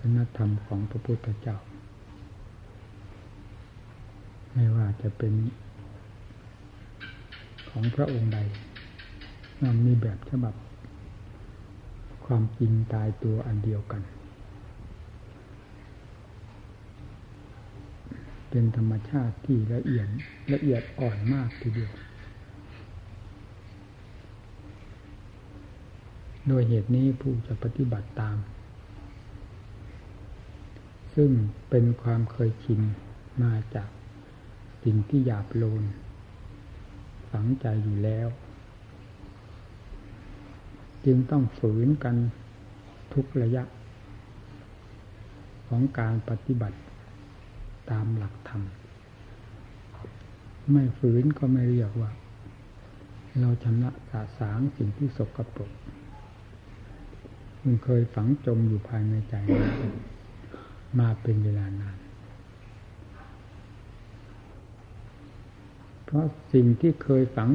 สนธรรมของพระพุทธเจ้า ไม่ว่าจะเป็นของพระองค์ใดมันมีแบบฉบับ ความจริงตายตัวอันเดียวกัน เป็นธรรมชาติที่ละเอียดละเอียดอ่อนมากทีเดียว โดยเหตุนี้ผู้จะปฏิบัติตาม ซึ่งเป็นความเคยชินมาจากสิ่งที่หยาบโลน ฝังใจอยู่แล้ว จึงต้องฝืนกันทุกระยะ ของการปฏิบัติตามหลักธรรม ไม่ฝืนก็ไม่เรียกว่า เราชำระสาสางสิ่งที่สกปรกมันเคยฝังจมอยู่ภายในใจ มาเป็นเวลานาน เพราะสิ่งที่เคยฝัง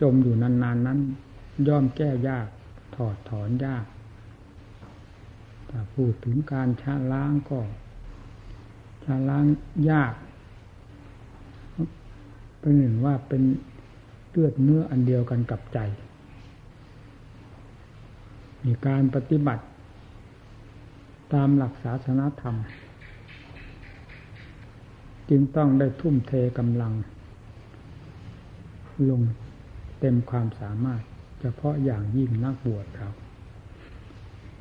จมอยู่นานๆนนั้น ย่อมแก้ยากถอดถอนยากถ้าพูดถึงการชาล้างก็ชาล้างยาก เป็นหนึ่งว่าเป็นเลือดเนื้ออันเดียวกันกับใจมีการปฏิบัติ ตามหลักศาสนาธรรม จึงต้องได้ทุ่มเทกำลัง ลงเต็มความสามารถ เฉพาะอย่างยิ่งนักบวชเรา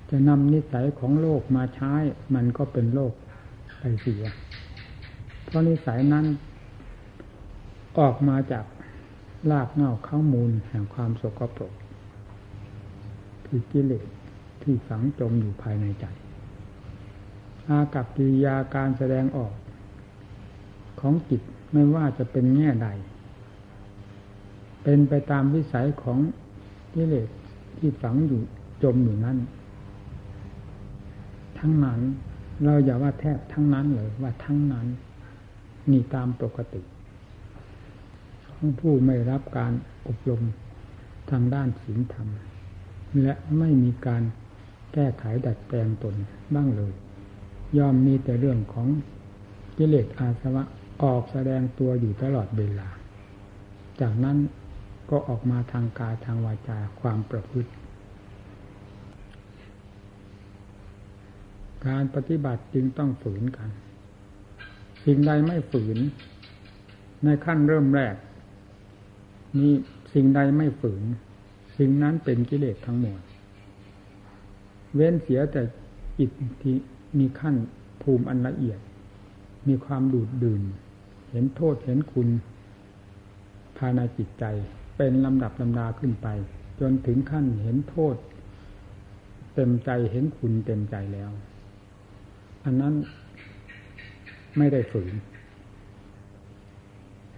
จะนำนิสัยของโลกมาใช้มันก็เป็นโลกไปเสีย เพราะนิสัยนั้น ออกมาจากลากเง่าข้ามูลแห่งความสกปรกคือกิเลสที่ฝังจมอยู่ภายในใจ อากับกิริยาการแสดงออก ของจิตไม่ว่าจะเป็นแง่ใด เป็นไปตามวิสัยของกิเลสที่ฝังอยู่จมอยู่นั้น ทั้งนั้นเราอย่าว่าแทบทั้งนั้นเลยว่าทั้งนั้นนี่ตามปกติของผู้ไม่รับการอบรมทางด้านศีลธรรม และไม่มีการแก้ไขดัดแปลงตนบ้างเลย ย่อมมีแต่เรื่องของกิเลสอาสวะออกแสดงตัวอยู่ตลอดเวลา จากนั้นก็ออกมาทางกายทางวาจาความประพฤติ การปฏิบัติจึงต้องฝืนกัน สิ่งใดไม่ฝืน ในขั้นเริ่มแรก นี่สิ่งใดไม่ฝืน สิ่งนั้นเป็นกิเลสทั้งหมด เว้นเสียแต่จิตที่ มีขั้นภูมิอันละเอียด มีความดูดดื่น เห็นโทษเห็นคุณภายในจิตใจ เป็นลำดับลำดาขึ้นไป จนถึงขั้นเห็นโทษ เต็มใจเห็นคุณเต็มใจแล้ว อันนั้นไม่ได้ฝืน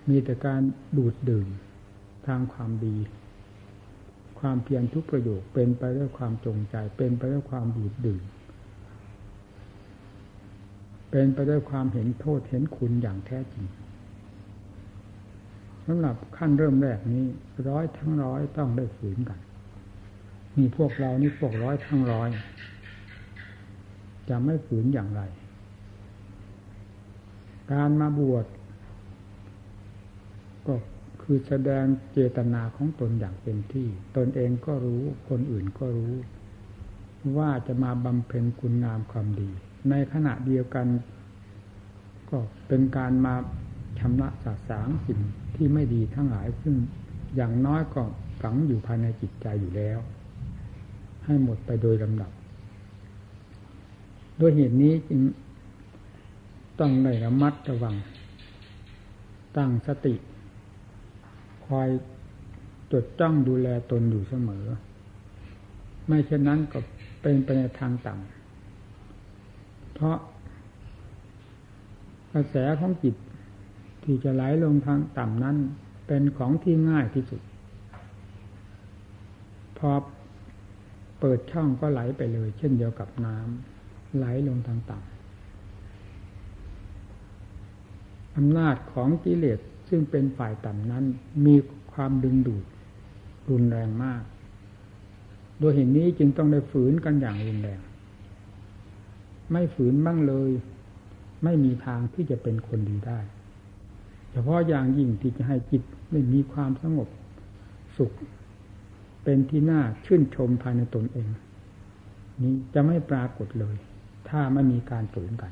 มีแต่การดูดดื่มทางความดี ความเพียรทุกประโยคเป็นไปด้วยความจงใจ เป็นไปด้วยความดูดดื่ม เป็นไปด้วยความเห็นโทษเห็นคุณอย่างแท้จริงสำหรับขั้นเริ่มแรกนี้ ร้อยทั้งร้อยต้องได้ฝืนกัน มีพวกเรานี่พวกร้อยทั้งร้อย จะไม่ฝืนอย่างไร การมาบวชก็คือแสดงเจตนาของตนอย่างเต็มที่ ตนเองก็รู้คนอื่นก็รู้ ว่าจะมาบำเพ็ญคุณงามความดี ในขณะเดียวกัน ก็เป็นการมาชำระสาสางสิ่งที่ไม่ดีทั้งหลายซึ่งอย่างน้อยก็ฝังอยู่ภายในจิตใจอยู่แล้ว ให้หมดไปโดยลำดับด้วยเหตุนี้จึงต้องได้ระมัดระวัง ตั้งสติ คอยจดจ้องดูแลตนอยู่เสมอ ไม่เช่นนั้นก็เป็นไปในทางต่ำ เพราะกระแสของจิตที่จะไหลลงทางต่ำนั้น เป็นของที่ง่ายที่สุด พอเปิดช่องก็ไหลไปเลย เช่นเดียวกับน้ำไหลลงทางต่ำอำนาจของกิเลสซึ่งเป็นฝ่ายต่ำนั้น มีความดึงดูดรุนแรงมาก โดยเหตุนนี้จึงต้องได้ฝืนกันอย่างรุนแรง ไม่ฝืนบ้างเลย ไม่มีทางที่จะเป็นคนดีได้ เฉพาะอย่างยิ่งที่จะให้จิตไม่มีความสงบสุข เป็นที่น่าชื่นชมภายในตนเอง นี้จะไม่ปรากฏเลย ถ้าไม่มีการฝืนกัน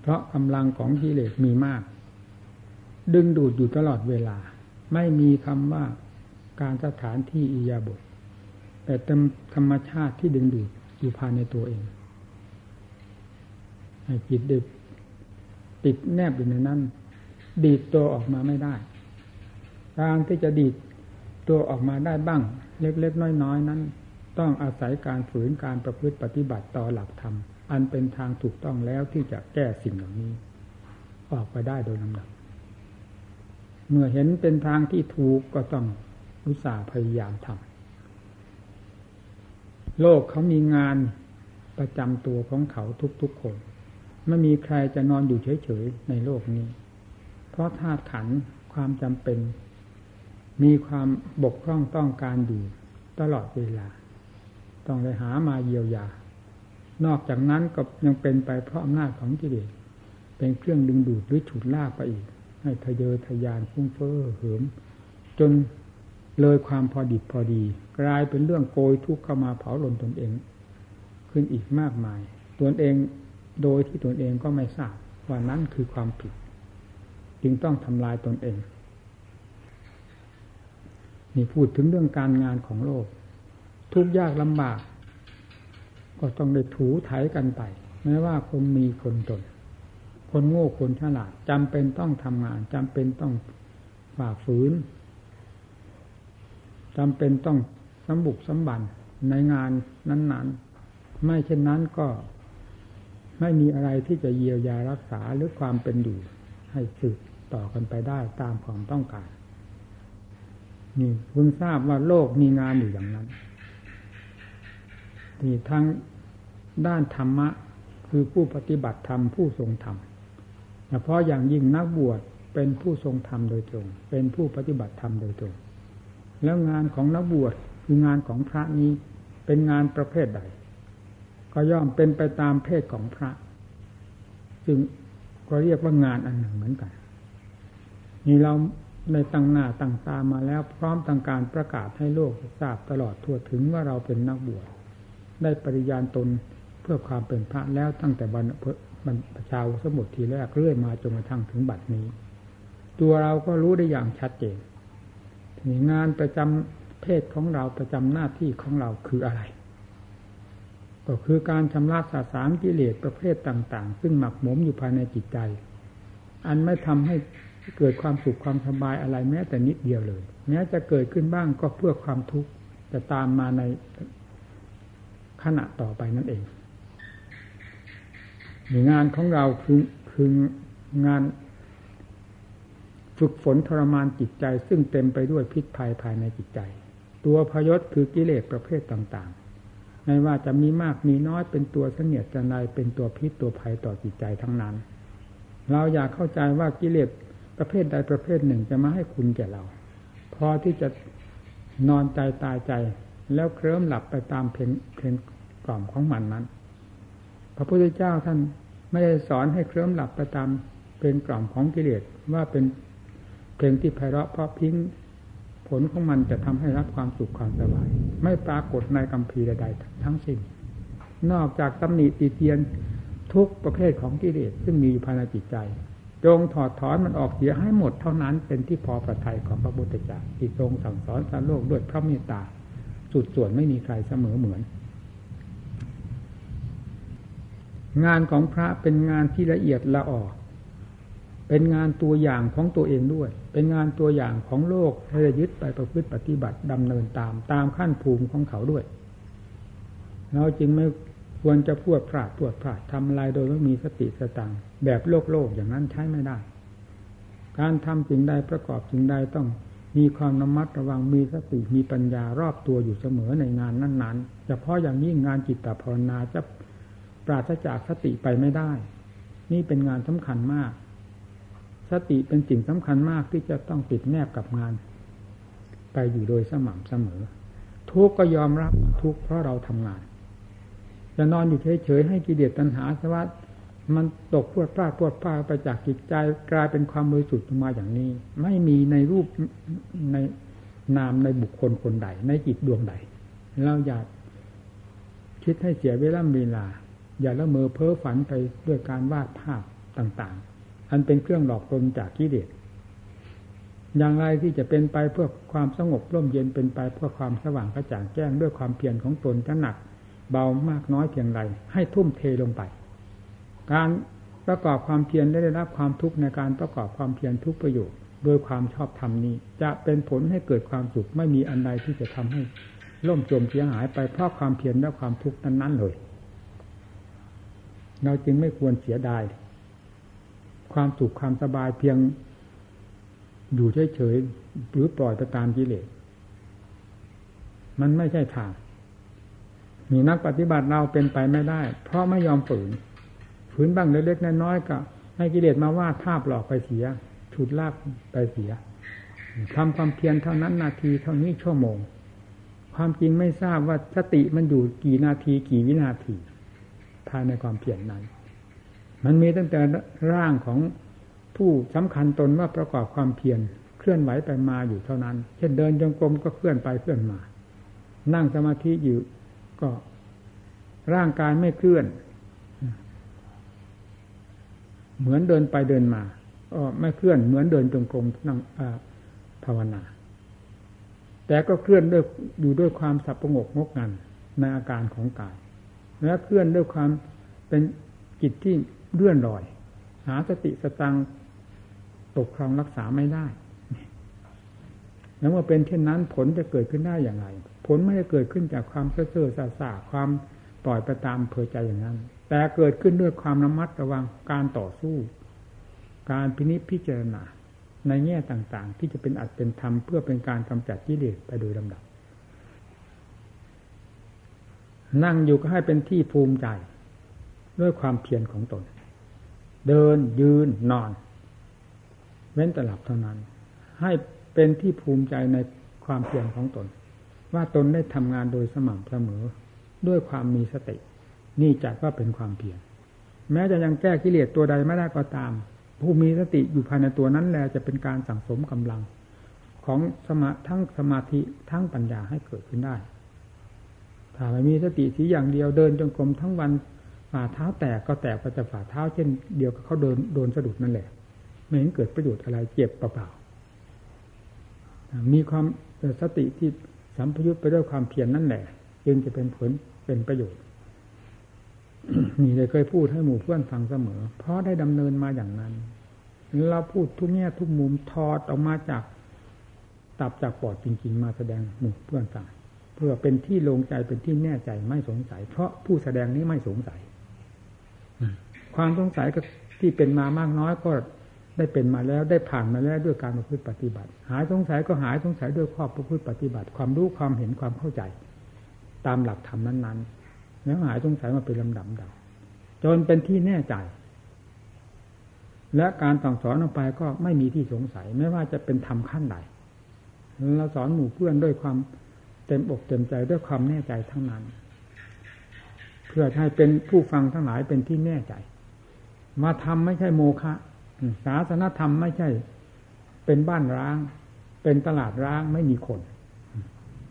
เพราะกำลังของกิเลสมีมาก ดึงดูดอยู่ตลอดเวลา ไม่มีคำว่าการสถานที่อิยาบท แต่เต็มธรรมชาติที่ดึงดูดอยู่ภายในตัวเองให้จิตดึกติดแนบอยู่ในนั้น ดีดตัวออกมาไม่ได้การที่จะดีดตัวออกมาได้บ้าง เล็กๆน้อยๆนั้น ต้องอาศัยการฝืนการประพฤติปฏิบัติต่อหลักธรรม อันเป็นทางถูกต้องแล้วที่จะแก้สิ่งเหล่านี้ ออกไปได้โดยลำดับ เมื่อเห็นเป็นทางที่ถูกก็ต้องอุตส่าห์พยายามทำ โลกเขามีงานประจำตัวของเขาทุกๆคน ไม่มีใครจะนอนอยู่เฉยๆในโลกนี้ เพราะธาตุขันความจำเป็น มีความบกพร่องต้องการอยู่ตลอดเวลา ต้องเลยหามาเยียวยา นอกจากนั้นก็ยังเป็นไปเพราะอำนาจของกิเลสเป็นเครื่องดึงดูดหรือฉุดลากไปอีก ให้ทะเยอทะยานฟุ้งเฟ้อเหิม จน เลยความพอดิบพอดี กลายเป็นเรื่องโกยทุกข์เข้ามาเผาลนตนเอง ขึ้นอีกมากมายตนเองโดยที่ตนเองก็ไม่ทราบว่านั้นคือความผิด จึงต้องทำลายตนเอง นี่พูดถึงเรื่องการงานของโลก ทุกยากลำบาก ก็ต้องได้ถูไถกันไปแม้ว่าคนมีคนตนคนโง่คนฉลาดจำเป็นต้องทำงานจำเป็นต้องฝ่าฝืน จำเป็นต้องสมบุกสมบันในงานนั้น ๆ ไม่เช่นนั้นก็ไม่มีอะไรที่จะเยียวยารักษาหรือความเป็นอยู่ให้สืบต่อกันไปได้ตามความต้องการ นี่เพิ่งทราบว่าโลกมีงานอยู่อย่างนั้นนี่ทั้งด้านธรรมะคือผู้ปฏิบัติธรรมผู้ทรงธรรมเฉพาะอย่างยิ่งนักบวชเป็นผู้ทรงธรรมโดยตรง เป็นผู้ปฏิบัติธรรมโดยตรง แล้วงานของนักบวชคืองานของพระนี้เป็นงานประเภทใด ก็ย่อมเป็นไปตามเพศของพระ จึงก็เรียกว่างานอันหนึ่งเหมือนกัน นี่เราในตั้งหน้าตั้งตามาแล้วพร้อมทางการประกาศให้โลกทราบตลอดทั่วถึงว่าเราเป็นนักบวชได้ปริญาณตนเพื่อความเป็นพระแล้วตั้งแต่บรรบรรชาวสมุทรทีแรกเรื่อยมาจนกระทั่งถึงบัดนี้ ตัวเราก็รู้ได้อย่างชัดเจน งานประจำเพศของเราประจำหน้าที่ของเราคืออะไร ก็คือการชำระสาสางกิเลสประเภทต่าง ๆ ซึ่งหมักหมมอยู่ภายในจิตใจ อันไม่ทำให้เกิดความสุขความสบายอะไรแม้แต่นิดเดียวเลย แม้จะเกิดขึ้นบ้างก็เพื่อความทุกข์จะตามมาในขณะต่อไปนั่นเองงานของเราคือคืองาน ฝึกฝนทรมานจิตใจ ซึ่งเต็มไปด้วยพิษภัยภายในจิตใจ ตัวพยศคือกิเลสประเภทต่างๆ ไม่ว่าจะมีมากมีน้อยเป็นตัวเสนียดจันไรเป็นตัวพิษตัวภัยต่อจิตใจทั้งนั้น เราอยากเข้าใจว่ากิเลสประเภทใดประเภทหนึ่งจะมาให้คุณแก่เรา พอที่จะนอนใจตายใจ แล้วเคลิ้มหลับไปตามเพลงเพลงกล่อมของมันนั้น พระพุทธเจ้าท่านไม่ได้สอนให้เคลิ้มหลับไปตามเพลงกล่อมของกิเลสว่าเป็น เพลงที่ไพเราะเพราะพิ้งผลของมันจะทำให้รับความสุขความสบาย ไม่ปรากฏในกัมพีใดๆทั้งสิ้น นอกจากตำหนิตีเตียนทุกประเภทของกิเลสซึ่งมีอยู่ภายในจิตใจ จงถอดถอนมันออกเสียให้หมดเท่านั้นเป็นที่พอประทัยของพระพุทธเจ้าที่ทรงสั่งสอนสารโลกด้วยพระเมตตา สุดส่วนไม่มีใครเสมอเหมือน งานของพระเป็นงานที่ละเอียดละออ เป็นงานตัวอย่างของตัวเองด้วย เป็นงานตัวอย่างของโลกให้ยึดไปประพฤติปฏิบัติดำเนินตามตามขั้นภูมิของเขาด้วย เราจึงไม่ควรจะพูดพลาดตรวจพลาดทำอะไรโดยไม่มีสติสตังแบบโลกโลกอย่างนั้นใช้ไม่ได้ การทำสิ่งใดประกอบสิ่งใดต้องมีความระมัดระวังมีสติมีปัญญารอบตัวอยู่เสมอในงานนั้นๆเฉพาะอย่างยิ่งงานจิตตภาวนาจะปราศจากสติไปไม่ได้ นี่เป็นงานสำคัญมาก สติเป็นสิ่งสำคัญมากที่จะต้องติดแนบกับงาน ไปอยู่โดยสม่ำเสมอ ทุกก็ยอมรับทุกเพราะเราทำงานจะนอนอยู่เฉยๆให้กิเลสตัณหาสวัสดมันตกพวดพลาดพวดพลาดไปจากจิตใจกลายเป็นความบริสุทธิ์มาอย่างนี้ ไม่มีในรูปในนามในบุคคลคนใด ในจิตดวงใด เราอยากคิดให้เสียเวลาเวลา อย่าละเมอเพ้อฝันไปด้วยการวาดภาพต่างๆ อันเป็นเครื่องหลอกตนจากกิเลสอย่างไรที่จะเป็นไปเพื่อความสงบร่มเย็นเป็นไปเพื่อความสว่างกระจ่างแจ้งด้วยความเพียรของตนจะหนัก เบามากน้อยเพียงไรให้ทุ่มเทลงไป การประกอบความเพียรได้รับความทุกข์ในการประกอบความเพียรทุกประโยชน์โดยความชอบธรรมนี้ จะเป็นผลให้เกิดความสุขไม่มีอันใดที่จะทำให้ล่มจมเสียหายไปเพราะความเพียรและความทุกข์นั้นๆเลย เราจึงไม่ควรเสียดาย ความสุขความสบายเพียงอยู่เฉยๆหรือปล่อยไปตามกิเลสมันไม่ใช่ทางมีนักปฏิบัติเราเป็นไปไม่ได้ เพราะไม่ยอมฝืน ฝืนบ้างเล็กๆน้อยๆก็ให้กิเลสมาวาดภาพหลอกไปเสียฉุดลากไปเสียทำความเพียรเท่านั้นนาทีเท่านี้ชั่วโมง ความจริงไม่ทราบว่าสติมันอยู่กี่นาทีกี่วินาทีภายในความเพียรนนั้น มันมีตั้งแต่ร่างของผู้สำคัญตนว่าประกอบความเพียรเคลื่อนไหวไปมาอยู่เท่านั้น เช่นเดินจงกรมก็เคลื่อนไปเคลื่อนมา นั่งสมาธิอยู่ก็ร่างกายไม่เคลื่อน เหมือนเดินไปเดินมาก็ไม่เคลื่อนเหมือนเดินจงกรมนั่งภาวนา แต่ก็เคลื่อนด้วยอยู่ด้วยความสับประงกงกงันในอาการของกายและเคลื่อนด้วยความเป็นจิตที่ เลื่อนลอย หาสติสตังปกครองรักษาไม่ได้ แล้วเมื่อเป็นเช่นนั้นผลจะเกิดขึ้นได้อย่างไร ผลไม่ได้เกิดขึ้นจากความเสื่อเสื่อสาสาความปล่อยไปตามเพอใจอย่างนั้น แต่เกิดขึ้นด้วยความระมัดระวังการต่อสู้ การพินิจพิจารณาในแง่ต่างๆ ที่จะเป็นอัดเป็นธรรมเพื่อเป็นการกำจัดกิเลสไปโดยลำดับ นั่งอยู่ก็ให้เป็นที่ภูมิใจ ด้วยความเพียรของตน เดินยืนนอน เว้นแต่หลับเท่านั้น ให้เป็นที่ภูมิใจในความเพียรของตน ว่าตนได้ทำงานโดยสม่ำเสมอ ด้วยความมีสติ นี่จัดว่าเป็นความเพียรแม้จะยังแก้กิเลสตัวใดไม่ได้ก็ตาม ผู้มีสติอยู่ภายในตัวนั้นแหละจะเป็นการสั่งสมกำลัง ของสมาทั้งสมาธิทั้งปัญญาให้เกิดขึ้นได้ถ้าไม่มีสติสีอย่างเดียวเดินจงกรมทั้งวัน ฝ่าเท้าแตกก็แตกไปแต่ฝ่าเท้าเช่นเดียวกับเขาเดินโดนสะดุดนั่นแหละ ไม่เห็นเกิดประโยชน์อะไรเจ็บเปล่าๆมีความสติที่สัมพยุตไปด้วยความเพียรนนั่นแหละจึงจะเป็นผลเป็นประโยชน์นี่เลยเคยพูดให้หมู่เพื่อนฟังเสมอ เพราะได้ดำเนินมาอย่างนั้นเราพูดทุกแง่ทุกมุมทอดออกมาจากตับจากปอดจริง ๆ มาแสดงหมู่เพื่อนฟังเพื่อเป็นที่ลงใจเป็นที่แน่ใจไม่สงสัย เพราะผู้แสดงนี้ไม่สงสัย ความสงสัยก็ที่เป็นมามากน้อยก็ได้เป็นมาแล้วได้ผ่านมาแล้วด้วยการประพฤติปฏิบัติ หายสงสัยก็หายสงสัยด้วยข้อประพฤติปฏิบัติ ความรู้ความเห็นความเข้าใจ ตามหลักธรรมนั้นๆแล้วหายสงสัยมาเป็นลำดับดับจนเป็นที่แน่ใจ และการต่องสอนออกไปก็ไม่มีที่สงสัย ไม่ว่าจะเป็นธรรมขั้นใดเราสอนหมู่เพื่อนด้วยความเต็มอกเต็มใจด้วยความแน่ใจทั้งนั้น เพื่อให้เป็นผู้ฟังทั้งหลายเป็นที่แน่ใจ มาทำไม่ใช่โมฆะศาสนธรรมไม่ใช่ เป็นบ้านร้าง เป็นตลาดร้างไม่มีคน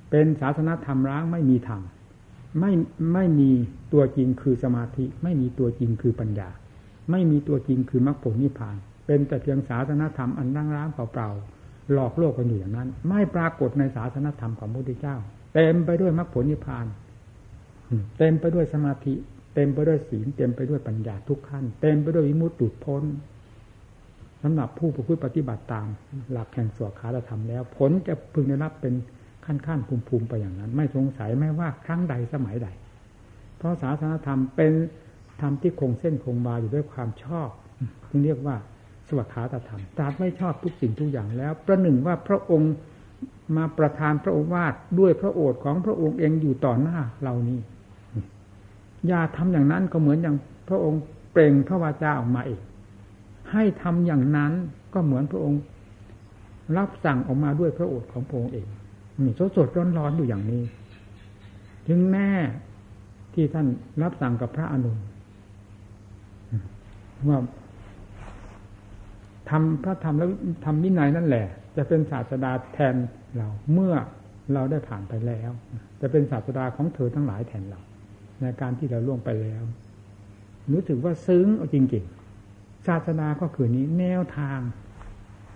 เป็นศาสนธรรมร้างไม่มีธรรมไม่ไม่มีตัวจริงคือสมาธิ ไม่มีตัวจริงคือปัญญา ไม่มีตัวจริงคือมรรคผลนิพพาน เป็นแต่เพียงศาสนธรรมอันร้างร้างเปล่าๆหลอกโลกกันอยู่อย่างนั้น ไม่ปรากฏในศาสนธรรมของพระพุทธเจ้า เต็มไปด้วยมรรคผลนิพพานเต็มไปด้วยสมาธิ เต็มไปด้วยศีลเต็มไปด้วยปัญญาทุกขั้น เต็มไปด้วยวิมุตติพ้นสำหรับผู้ประพฤติปฏิบัติตาม หลักแห่งสวขาธรรมแล้ว ผลจะพึงได้รับเป็นขั้นขั้นภูมิภูมิไปอย่างนั้น ไม่สงสัยไม่ว่าครั้งใดสมัยใด เพราะศาสนาธรรมเป็นธรรมที่คงเส้นคงวาอยู่ด้วยความชอบจึงเรียกว่าสวัสดิธรรมตราไม่ชอบทุกสิ่งทุกอย่างแล้ว ประหนึ่งว่าพระองค์มาประทานพระโอวาทด้วยพระโอษฐ์ของพระองค์เองอยู่ต่อหน้าเรานี้ ย่าทำอย่างนั้นก็เหมือนอย่างพระองค์เปล่งพระวาจาออกมาเองให้ทำอย่างนั้นก็เหมือนพระองค์ รับสั่งออกมาด้วยพระโอษฐ์ของพระองค์เองนี่สดสดร้อนร้อนอยู่อย่างนี้ ถึงแม่ที่ท่านรับสั่งกับพระอนุนว่าทำพระธรรมแล้วทำวินัยนั่นแหละ จะเป็นศาสดาแทนเราเมื่อเราได้ผ่านไปแล้ว จะเป็นศาสดาของเธอทั้งหลายแทนเรา ในการที่เราล่วงไปแล้วรู้สึกว่าซึ้งเอาจริงๆศาสนาก็คือนี้แนวทาง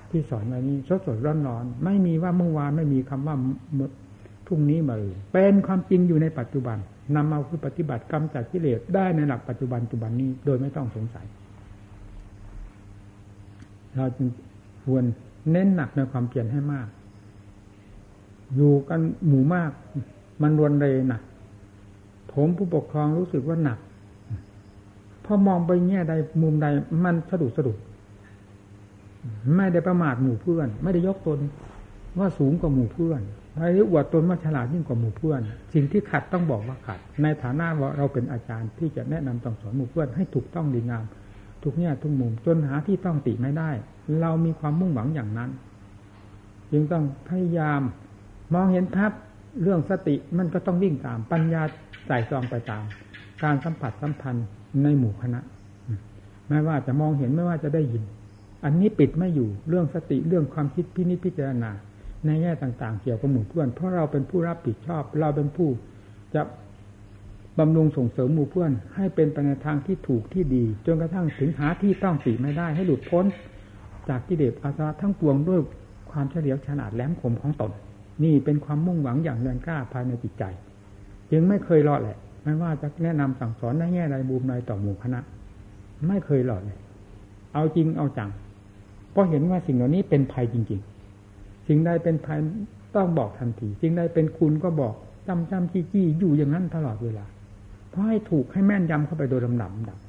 ที่สอนมานี้สดสดร้อนร้อนไม่มีว่าเมื่อวานไม่มีคำว่าพรุ่งนี้มาเลยเป็นความจริงอยู่ในปัจจุบันนำมาคือปฏิบัติกรรมจากกิเลสได้ในหลักปัจจุบันจุบันนี้โดยไม่ต้องสงสัย เราจึงควรเน้นหนักในความเปลี่ยนให้มาก อยู่กันหมู่มาก มันรวนเรนะ ผมผู้ปกครองรู้สึกว่าหนักพอมองไปแง่ใดมุมใดมันสะดุดสะดุดไม่ได้ประมาทหมู่เพื่อน ไม่ได้ยกตนว่าสูงกว่าหมู่เพื่อนไม่ได้อวดตนว่าฉลาดยิ่งกว่าหมู่เพื่อน สิ่งที่ขัดต้องบอกว่าขัด ในฐานะว่าเราเป็นอาจารย์ที่จะแนะนำต้องสอนหมู่เพื่อนให้ถูกต้องดีงาม ทุกแง่ทุกมุมจนหาที่ต้องติไม่ได้ เรามีความมุ่งหวังอย่างนั้น จึงต้องพยายามมองเห็นทับเรื่องสติมันก็ต้องวิ่งตามปัญญา ใส่ซองไปตาม การสัมผัสสัมพันธ์ในหมู่คณะไม่ว่าจะมองเห็นไม่ว่าจะได้ยิน อันนี้ปิดไม่อยู่เรื่องสติเรื่องความคิดพินิจพิจารณา ในแง่ต่างๆ เกี่ยวกับหมู่เพื่อน เพราะเราเป็นผู้รับผิดชอบ เราเป็นผู้จะบำรุงส่งเสริมหมู่เพื่อน ให้เป็นไปในทางที่ถูกที่ดี จนกระทั่งถึงหาที่ต้องติไม่ได้ให้หลุดพ้น จากกิเลสอาสวะทั้งปวงด้วยความเฉลียวฉลาดแหลมคมของตน นี่เป็นความมุ่งหวังอย่างแรงกล้าภายในจิตใจ จึงไม่เคยรอดแหละไม่ว่าจะแนะนำสั่งสอนในแง่ใดบูมใดต่อหมู่คณะ ไม่เคยหลอดเลย เอาจริงเอาจังเพราะเห็นว่าสิ่งเหล่านี้เป็นภัยจริง ๆ สิ่งใดเป็นภัยต้องบอกทันทีสิ่งใดเป็นคุณก็บอกจำจำจี้จี้อยู่อย่างนั้นตลอดเวลา เพราะให้ถูกให้แม่นยำเข้าไปโดยลำดับดับ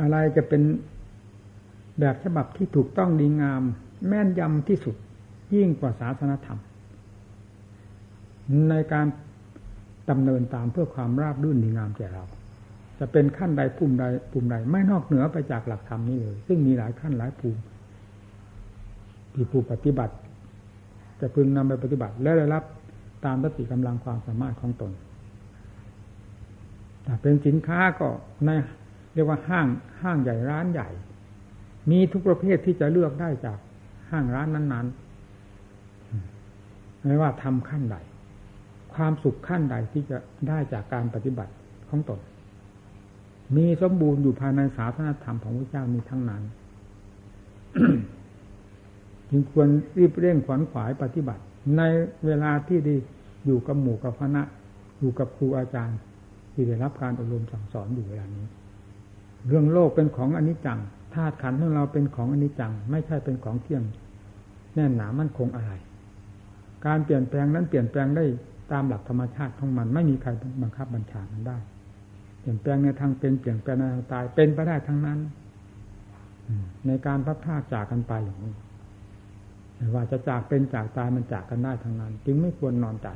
อะไรจะเป็นแบบฉบับที่ถูกต้องดีงาม แม่นยำที่สุดยิ่งกว่าศาสนธรรม ในการดำเนินตามเพื่อความราบรื่นดีงามแก่เรา จะเป็นขั้นใดปุ่มใดปุ่มใดไม่นอกเหนือไปจากหลักธรรมนี้เลย ซึ่งมีหลายขั้นหลายภูมิที่ผู้ปฏิบัติ จะพึงนำไปปฏิบัติและได้รับตามสติกำลังความสามารถของตนแต่เป็นสินค้าก็ในเรียกว่าห้างห้างใหญ่ร้านใหญ่ มีทุกประเภทที่จะเลือกได้จากห้างร้านนั้น ๆ ไม่ว่าทำขั้นใด ความสุขขั้นใดที่จะได้จากการปฏิบัติของตน มีสมบูรณ์อยู่ภายในศาสนธรรมของพระเจ้ามีทั้งนั้นจึงควรรีบเร่งขวัญขวายปฏิบัติ ในเวลาที่ดีอยู่กับหมู่กับคณะอยู่กับครูอาจารย์ ที่ได้รับการอบรมสั่งสอนอยู่เวลานี้ เรื่องโลกเป็นของอนิจจังธาตุขันธ์ของเราเป็นของอนิจจัง ไม่ใช่เป็นของเที่ยงแน่นหนามั่นคงอะไร การเปลี่ยนแปลงนั้นเปลี่ยนแปลงได้ ตามหลักธรรมชาติของมัน ไม่มีใครบังคับบัญชามันได้เปลี่ยนแปลงในทางเป็นเปลี่ยนแปลงในทางตายเป็นไปได้ทั้งนั้นในการพัดพาจากกันไปอย่างนี้ว่าจะจากเป็นจากตายมันจากกันได้ทั้งนั้น จึงไม่ควรนอนใจ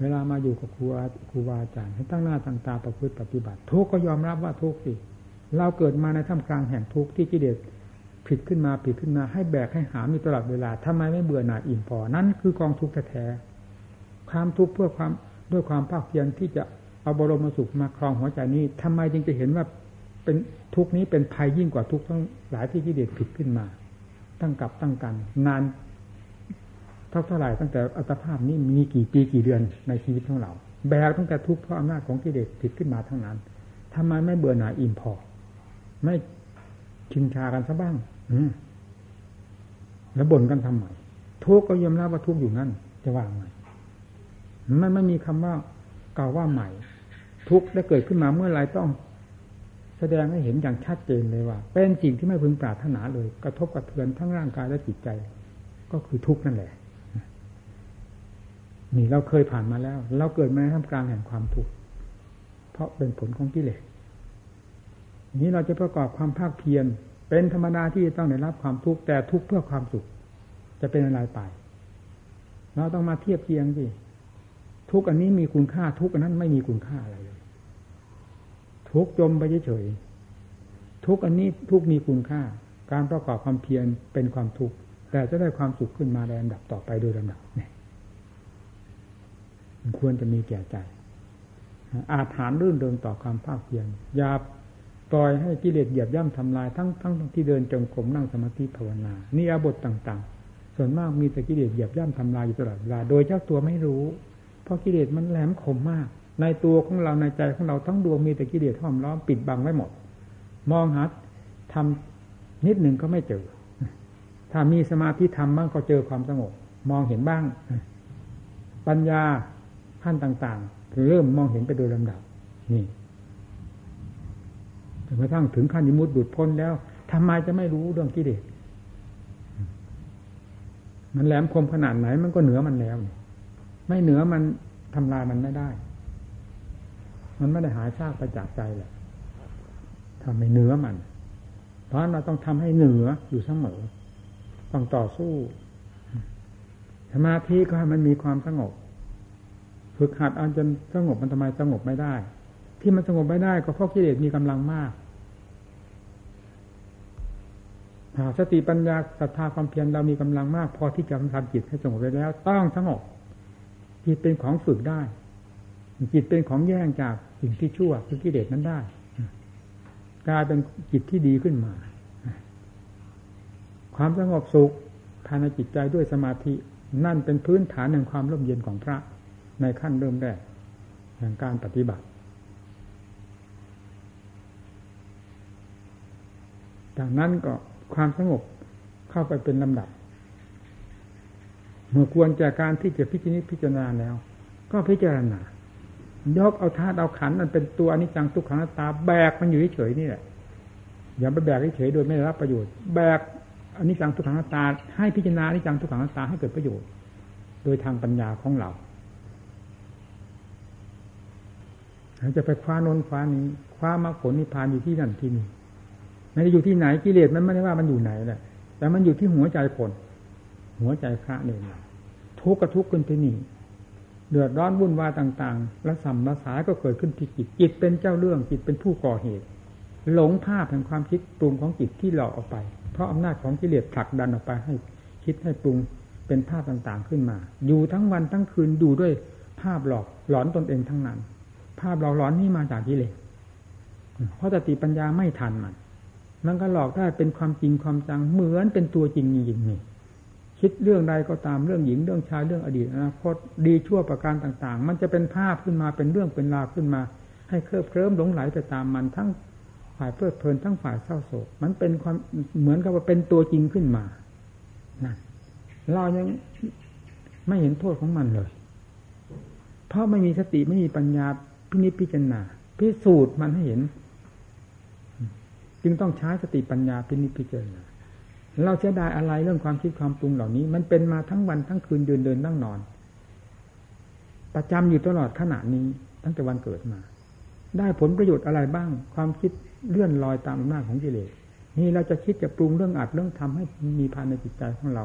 เวลามาอยู่กับครูครูบาอาจารย์ให้ตั้งหน้าตั้งตาประพฤติปฏิบัติ ทุกก็ยอมรับว่าทุกสิเราเกิดมาในท่ามกลางแห่งทุกที่กิเลสผิดขึ้นมาผิดขึ้นมาให้แบกให้หามีตลอดเวลาทำไมไม่เบื่อหน่ายอิ่มพอ นั่นคือกองทุกข์แท้ ความทุกข์เพื่อความด้วยความภาคเพียรที่จะเอาบรมสุขมาครองหัวใจนี้ทำไมจึงจะเห็นว่าเป็นทุกนี้เป็นภัยยิ่งกว่าทุกทั้งหลายที่กิเลสผิดขึ้นมา ตั้งกับตั้งกัน นานเท่าเท่าไหร่ตั้งแต่อัตภาพนี้มีกี่ปีกี่เดือนในชีวิตของเรา แบกตั้งแต่ทุกข์เพราะอำนาจของกิเลสผิดขึ้นมาทั้งนั้นทำไมไม่เบื่อหน่ายอิ่มพอ ไม่ชินชากันซะบ้าง อืแล้วบ่นกันทำไมทุกข์ก็ยอมรับว่าทุกข์อยู่นั่นจะว่างไง มันไม่มีคำว่าเก่าว่าใหม่ ทุกได้เกิดขึ้นมาเมื่อไรต้อง แสดงให้เห็นอย่างชัดเจนเลยว่า เป็นสิ่งที่ไม่พึงปรารถนาเลย กระทบกระเทือนทั้งร่างกายและจิตใจ ก็คือทุกข์นั่นแหละ นี่เราเคยผ่านมาแล้ว เราเกิดมาท่ามกลางแห่งความทุกข์เพราะเป็นผลของกิเลสนี้เราจะประกอบความภาคเพียรเป็นธรรมดาที่ต้องได้รับความทุกข์แต่ทุกข์เพื่อความสุข จะเป็นอะไรไป เราต้องมาเทียบเทียงสิ ทุกอันนี้มีคุณค่า ทุกอันนั้นไม่มีคุณค่าอะไรเลย ทุกจมไปเฉยๆทุกอันนี้ทุกมีคุณค่า การประกอบความเพียรเป็นความทุกข์แต่จะได้ความสุขขึ้นมาในลำดับต่อไปโดยลำดับเนี่ยควรจะมีแก่ใจ อาถานรื่นเริงต่อความภาคเพียรอย่าปล่อยให้กิเลสเหยียบย่ำทำลายทั้งทั้งที่เดินจงกรมนั่งสมาธิภาวนา นี่อาบทต่าง ๆ ส่วนมากมีแต่กิเลสเหยียบย่ำทำลายอยู่ตลอดเวลาโดยเจ้าตัวไม่รู้ เพราะกิเลสมันแหลมคมมาก ในตัวของเราในใจของเราทั้งดวงมีแต่กิเลสห้อมล้อมปิดบังไว้หมด มองหาทำนิดหนึ่งก็ไม่เจอ ถ้ามีสมาธิทำบ้างก็เจอความสงบ มองเห็นบ้าง ปัญญาขั้นต่างๆ เริ่มมองเห็นไปโดยลำดับ นี่จนกระทั่งถึงขั้นยิมุตดุดพ้นแล้วทำไมจะไม่รู้เรื่องกิเลสมันแหลมคมขนาดไหนมันก็เหนือมันแล้ว ไม่เหนือมันทำลายมันไม่ได้ มันไม่ได้หายซากไปจากใจแหละทำให้เหนือมัน เพราะเราต้องทำให้เหนืออยู่เสมอ ต้องต่อสู้ สมาธิก็ให้มันมีความสงบ ฝึกหัดเอาจนสงบมันทำไมสงบไม่ได้ ที่มันสงบไม่ได้ก็เพราะกิเลสมีกำลังมากหาสติปัญญาศรัทธาความเพียรเรามีกำลังมาก พอที่จะทำจิตให้สงบไปแล้ว ต้องสงบ จิตเป็นของฝึกได้ จิตเป็นของแย่งจากสิ่งที่ชั่วคือกิเลสนั้นได้กลายเป็นจิตที่ดีขึ้นมา ความสงบสุขภายในจิตใจด้วยสมาธิ นั่นเป็นพื้นฐานแห่งความร่มเย็นของพระในขั้นเริ่มแรกแห่งการปฏิบัติ จากนั้นก็ความสงบเข้าไปเป็นลำดับ เมื่อควรจากการที่จะพิจิตพิจารณาแล้ว ก็พิจารณายกเอาธาตุเอาขันมันเป็นตัวอนิจจังทุกขังตาแบกมันอยู่เฉยนี่แหละอย่าไปแบกเฉยโดยไม่ได้รับประโยชน์แบกอนิจจังทุกขังตาให้พิจารณาอนิจจังทุกขังตาให้เกิดประโยชน์ โดยทางปัญญาของเราจะไปคว้านนคว้านี้คว้ามรรคผลนิพพานอยู่ที่นั่นที่นี่ไม่ได้อยู่ที่ไหนกิเลสมันไม่ได้ว่ามันอยู่ไหนแหละแต่มันอยู่ที่หัวใจคน หัวใจพระเนี่ยทุกข์ก็ทุกข์ขึ้นที่นี่เดือดร้อนวุ่นวายต่างๆและสัมระสายก็เกิดขึ้นที่จิตจิตเป็นเจ้าเรื่องจิตเป็นผู้ก่อเหตุ หลงภาพแห่งความคิดปรุงของจิตที่หลอกออกไป เพราะอำนาจของกิเลสผลักดันออกไปให้คิดให้ปรุงเป็นภาพต่างๆขึ้นมา อยู่ทั้งวันทั้งคืนดูด้วยภาพหลอกหลอนตนเองทั้งนั้น ภาพหลอกหลอนนี่มาจากกิเลสเพราะสติปัญญาไม่ทันมันมันก็หลอกได้เป็นความจริงความจังเหมือนเป็นตัวจริงจริงนี่ คิดเรื่องใดก็ตามเรื่องหญิงเรื่องชายเรื่องอดีตอนาคตดีชั่วประการต่าง ๆ มันจะเป็นภาพขึ้นมาเป็นเรื่องเป็นราวขึ้นมา ให้เคลิบเคลิ้มหลงไหลไปตามมันทั้งฝ่ายเพลิดเพลินทั้งฝ่ายเศร้าโศก มันเป็นความเหมือนกับว่าเป็นตัวจริงขึ้นมานะเรายังไม่เห็นโทษของมันเลย เพราะไม่มีสติไม่มีปัญญาพินิจพิจารณาพิสูจน์มันให้เห็น จึงต้องใช้สติปัญญาพินิจพิจารณา เราเสียดายอะไรเรื่องความคิดความปรุงเหล่านี้ มันเป็นมาทั้งวันทั้งคืนเดินเดินนั่งนอน ประจำอยู่ตลอดขณะนี้ ตั้งแต่วันเกิดมา ได้ผลประโยชน์อะไรบ้าง ความคิดเลื่อนลอยตามอำนาจของกิเลสนี่เราจะคิดจะปรุงเรื่องอัดเรื่องทำให้มีภายในจิตใจของเรา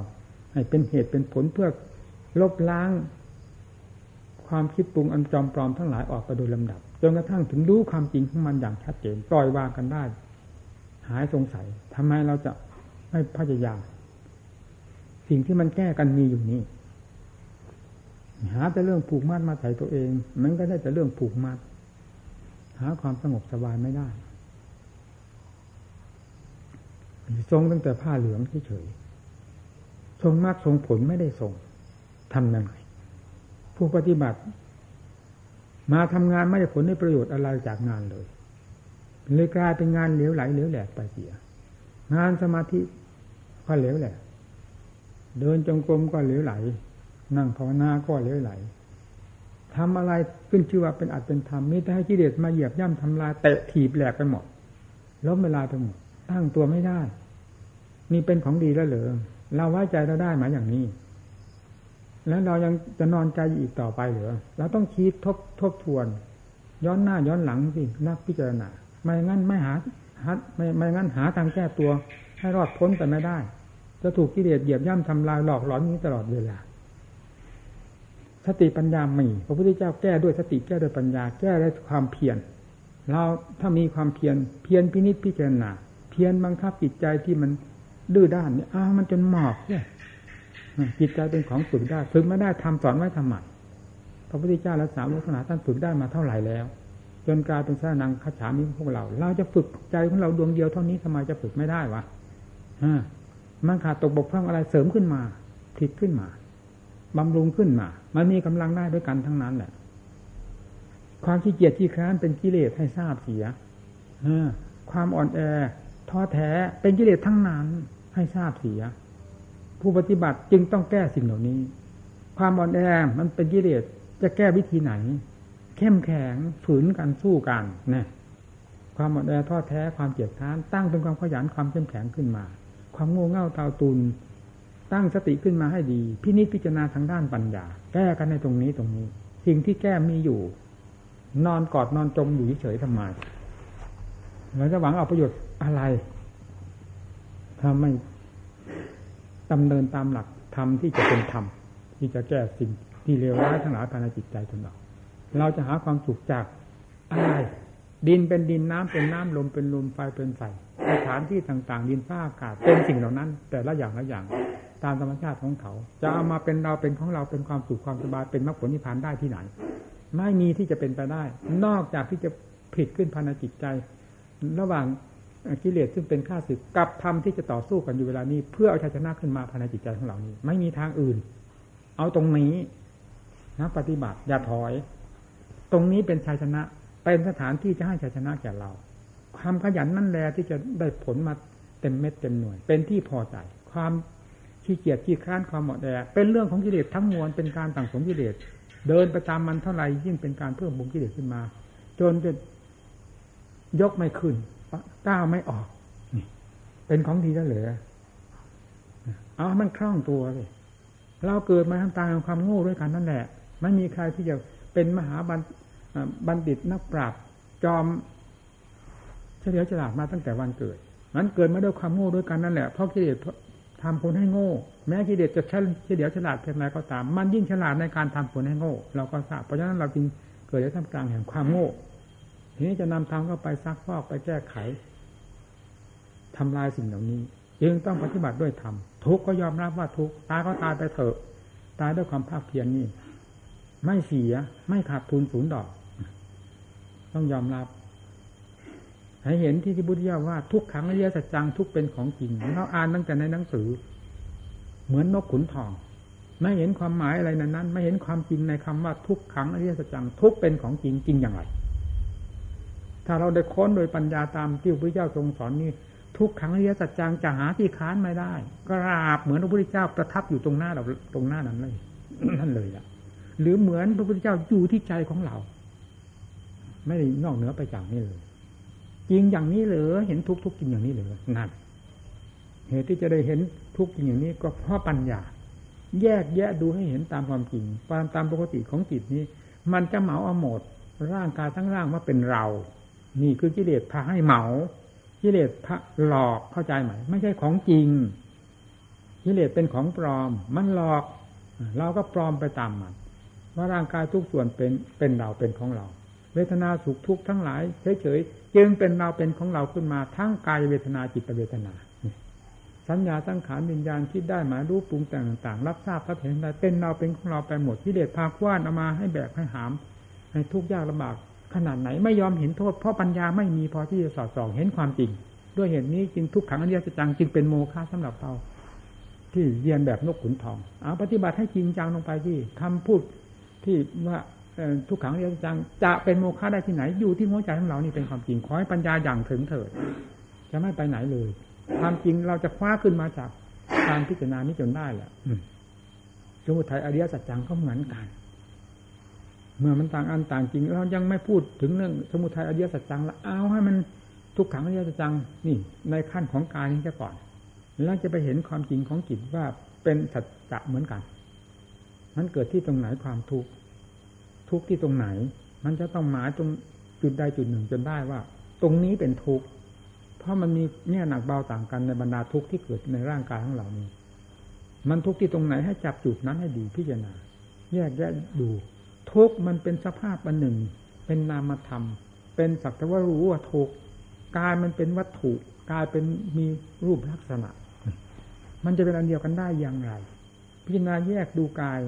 ให้เป็นเหตุเป็นผลเพื่อลบล้าง ความคิดปรุงอันจอมปลอมทั้งหลายออกไปโดยลำดับจนกระทั่งถึงรู้ความจริงของมันอย่างชัดเจนปล่อยวางกันได้ หายสงสัยทำไมเราจะ ไม่พยายามสิ่งที่มันแก้กันมีอยู่นี่หาแต่เรื่องผูกมัดมาใส่ตัวเอง มันก็ได้แต่เรื่องผูกมัด หาความสงบสบายไม่ได้ทรงตั้งแต่ผ้าเหลืองเฉยทรงมากทรงผลไม่ได้ทรงทำยังไงผู้ปฏิบัติ มาทำงานไม่ได้ผลได้ประโยชน์อะไรจากงานเลยเลยกลายเป็นงานเหลวไหลเหลวแหลกไปเสีย งานสมาธิ ก็เหลวแหละ เดินจงกรมก็เหลวไหล นั่งภาวนาก็เหลวไหลทำอะไรขึ้นชื่อว่าเป็นอัตเป็นธรรมมิแต่ให้กิเลสมาเหยียบย่ำทำลายเตะถีบแหลกไปหมดล้มเวลาไปหมดตั้งตัวไม่ได้ นี่เป็นของดีแล้วเหรอเราไว้ใจเราได้หมาอย่างนี้ แล้วเรายังจะนอนใจอีกต่อไปเหรอเราต้องคิดทบทบทวน ย้อนหน้าย้อนหลังสินักพิจารณาไม่งั้นไม่หาหาไม่ไม่งั้นหาทางแก้ตัว ให้รอดพ้นไปไม่ได้ จะถูกกิเลสเหยียบย่ำทำลายหลอกหลอนนี้ตลอดเวลา สติปัญญามีพระพุทธเจ้าแก้ด้วยสติแก้ด้วยปัญญาแก้ด้วยความเพียรเราถ้ามีความเพียรเพียรพินิจพิจารณาเพียรบังคับจิตใจที่มันดื้อด้านเนี่ยอ้ามันจนหมอบเนี่ยจิตใจเป็นของฝึกได้ฝึกไม่ได้ทำสอนไว้ทำไมพระพุทธเจ้าและสาวกขนาท่านฝึกได้มาเท่าไหร่แล้ว จนกลายเป็นสานังคาฉามิพวกเรา เราจะฝึกใจของเราดวงเดียวเท่านี้ทำไมจะฝึกไม่ได้วะ มันขาดตกบกพร่องอะไรเสริมขึ้นมาผิดขึ้นมาบำรุงขึ้นมา มันมีกำลังได้ด้วยกันทั้งนั้นแหละ ความขี้เกียจขี้ค้านเป็นกิเลสให้ทราบเสียความอ่อนแอท้อแท้เป็นกิเลสทั้งนั้นให้ทราบเสีย ผู้ปฏิบัติจึงต้องแก้สิ่งเหล่านี้ ความอ่อนแอมันเป็นกิเลสจะแก้วิธีไหน เข้มแข็งฝืนกันสู้กันนะความอ่อนแอท้อแท้ความเกียจค้านตั้งเป็นความขยันความเข้มแข็งขึ้นมา ความโง่เง่าเตาตุนตั้งสติขึ้นมาให้ดี พินิจพิจารณาทางด้านปัญญา แก้กันในตรงนี้ตรงนี้ สิ่งที่แก้มีอยู่ นอนกอดนอนจมอยู่เฉยๆทำไมเราจะหวังเอาประโยชน์อะไรถ้าไม่ดำเนินตามหลักธรรมที่จะเป็นธรรมที่จะแก้สิ่งที่เลวร้ายทั้งหลายภายในจิตใจตนเราเราจะหาความสุขจากอะไร ดินเป็นดินน้ำเป็นน้ำลมเป็นลมไฟเป็นไฟสถานที่ต่าง ๆ ดินฟ้าอากาศเป็นสิ่งเหล่านั้น แต่ละอย่างละอย่าง ตามธรรมชาติของเขา จะเอามาเป็นเราเป็นของเราเป็นความสุขความสบายเป็นมรรคผลนิพพานได้ที่ไหน ไม่มีที่จะเป็นไปได้ นอกจากที่จะผิดขึ้นภายในจิตใจ ระหว่างกิเลสซึ่งเป็นข้าศึกกับธรรมที่จะต่อสู้กันอยู่เวลานี้ เพื่อเอาชัยชนะขึ้นมาภายในจิตใจของเรานี้ ไม่มีทางอื่น เอาตรงนี้นะปฏิบัติอย่าถอย ตรงนี้เป็นชัยชนะ เป็นสถานที่จะให้ชัยชนะแก่เรา ความขยันนั่นแหละที่จะได้ผลมาเต็มเม็ดเต็มหน่วย เป็นที่พอใจ ความขี้เกียจขี้ค้านความหมดแดเป็นเรื่องของกิเลสทั้งมวลเป็นการต่างสมกิเลสเดินไปตามมันเท่าไหร่ยิ่งเป็นการเพิ่มบุญกิเลสขึ้นมา จนจะยกไม่ขึ้นก้าวไม่ออกนี่เป็นของดีแล้วเหลือเอามันคล่องตัวเลยเราเกิดมาทำตาของความโง่ด้วยกันนั่นแหละ ไม่มีใครที่จะเป็นมหาบัณ ฑิตนักปราชญ์จอมเฉลียวฉลาดมาตั้งแต่วันเกิดมันเกิดมาด้วยความโง่ด้วยกันนั่นแหละเพราะกิเลสทำคนให้โง่ แม้กิเลสจะเฉลียวฉลาดเพียงไรก็ตาม มันยิ่งฉลาดในการทำคนให้โง่ เราก็ทราบเพราะฉะนั้นเราจึงเกิดในท่ามกลางแห่งความโง่ทีนี้จะนำทางเข้าไปซักฟอกไปแก้ไขทำลายสิ่งเหล่านี้จึงต้องปฏิบัติด้วยธรรมทุกก็ยอมรับว่าทุกตายก็ตายไปเถอะ ตายด้วยความภาคเพียรนนี่ ไม่เสียไม่ขาดทุนศูนย์ดอก ต้องยอมรับให้เห็นที่ที่พุทธเจ้าว่า ทุกขังอริยสัจจังทุกเป็นของจริงเราอ่านตั้งแต่ในหนังสือ เหมือนนกขุนทอง ไม่เห็นความหมายอะไรนั้นนั้น ไม่เห็นความจริงในคำว่าทุกขังอริยสัจจังทุกเป็นของจริงจริงอย่างไร ถ้าเราได้ค้นโดยปัญญาตามที่พระพุทธเจ้าทรงสอนนี่ทุกขังอริยสัจจังจะหาที่ค้านไม่ได้กราบเหมือนพระพุทธเจ้าประทับอยู่ตรงหน้าเราตรงหน้านั้นเลยนั่นเลยล่ะ หรือเหมือนพระพุทธเจ้าอยู่ที่ใจของเรา ไม่ได้นอกเหนือไปจากนี้เลยจริงอย่างนี้เหรือเห็นทุกทุกจริงอย่างนี้เหรือนั่นเหตุที่จะได้เห็นทุกจริงอย่างนี้ก็เพราะปัญญา แยกแยะดูให้เห็นตามความจริงความตามปกติของจิตนี้ มันจะเหมาเอาหมด ร่างกายทั้งร่างว่าเป็นเรา นี่คือกิเลสพาให้เหมากิเลสพระหลอกเข้าใจไหมไม่ใช่ของจริงกิเลสเป็นของปลอม มันหลอก เราก็ปลอมไปตามมันว่าร่างกายทุกส่วนเป็นเป็นเราเป็นของเรา เวทนาสุขทุกข์ทั้งหลายเฉยๆจึงเป็นเราเป็นของเราขึ้นมาทั้งกายเวทนาจิตเวทนา สัญญาตั้งขานวิญญาณคิดได้หมายรู้ปรุงแต่งต่างๆ รับทราบพระเห็นได้เป็นเราเป็นของเราไปหมดที่เดชพาคว้านเอามาให้แบกให้หาม ให้ทุกข์ยากลำบากขนาดไหนไม่ยอมเห็นโทษเพราะปัญญาไม่มีพอที่จะสอดส่องเห็นความจริง ด้วยเหตุนี้จึงทุกขังอริจจังจึงเป็นโมฆะสำหรับเราที่เรียนแบบนกขุนทองเอาปฏิบัติให้จริงจังลงไปที่คำพูดที่ว่า ทุกขังเรียจังจะเป็นโมฆะได้ที่ไหนอยู่ที่หัวใจของเรานี่เป็นความจริงขอให้ปัญญาอย่างถึงเถิด จะไม่ไปไหนเลย ความจริงเราจะคว้าขึ้นมาจากการพิจารณานี้จนได้แหละสมุทัยอริยสัจจังก็เหมือนกัน เมื่อมันต่างอันต่างจริงเรายังไม่พูดถึงเรื่อง สมุทัยอริยสัจจังแล้วเอาให้มันทุกขังอริยสัจจังนี่ ในขั้นของกายนี้จะก่อน แล้วจะไปเห็นความจริงของจิตว่าเป็นสัจจะเหมือนกัน มันเกิดที่ตรงไหนความทุกข์ ทุกข์ที่ตรงไหน มันจะต้องหมายตรงจุดใดจุดหนึ่งจนได้ว่า ตรงนี้เป็นทุกข์เพราะมันมีแง่หนักเบาต่างกันในบรรดาทุกข์ที่เกิดในร่างกายของเรานี้ มันทุกข์ที่ตรงไหนให้จับจุดนั้นให้ดีพิจารณาแยกแยะดูทุกข์มันเป็นสภาพอันหนึ่ง เป็นนามธรรม เป็นสักแต่ว่ารู้ว่าทุกข์กายมันเป็นวัตถุกายเป็นมีรูปลักษณะ มันจะเป็นอันเดียวกันได้อย่างไร พิจารณาแยกดูกาย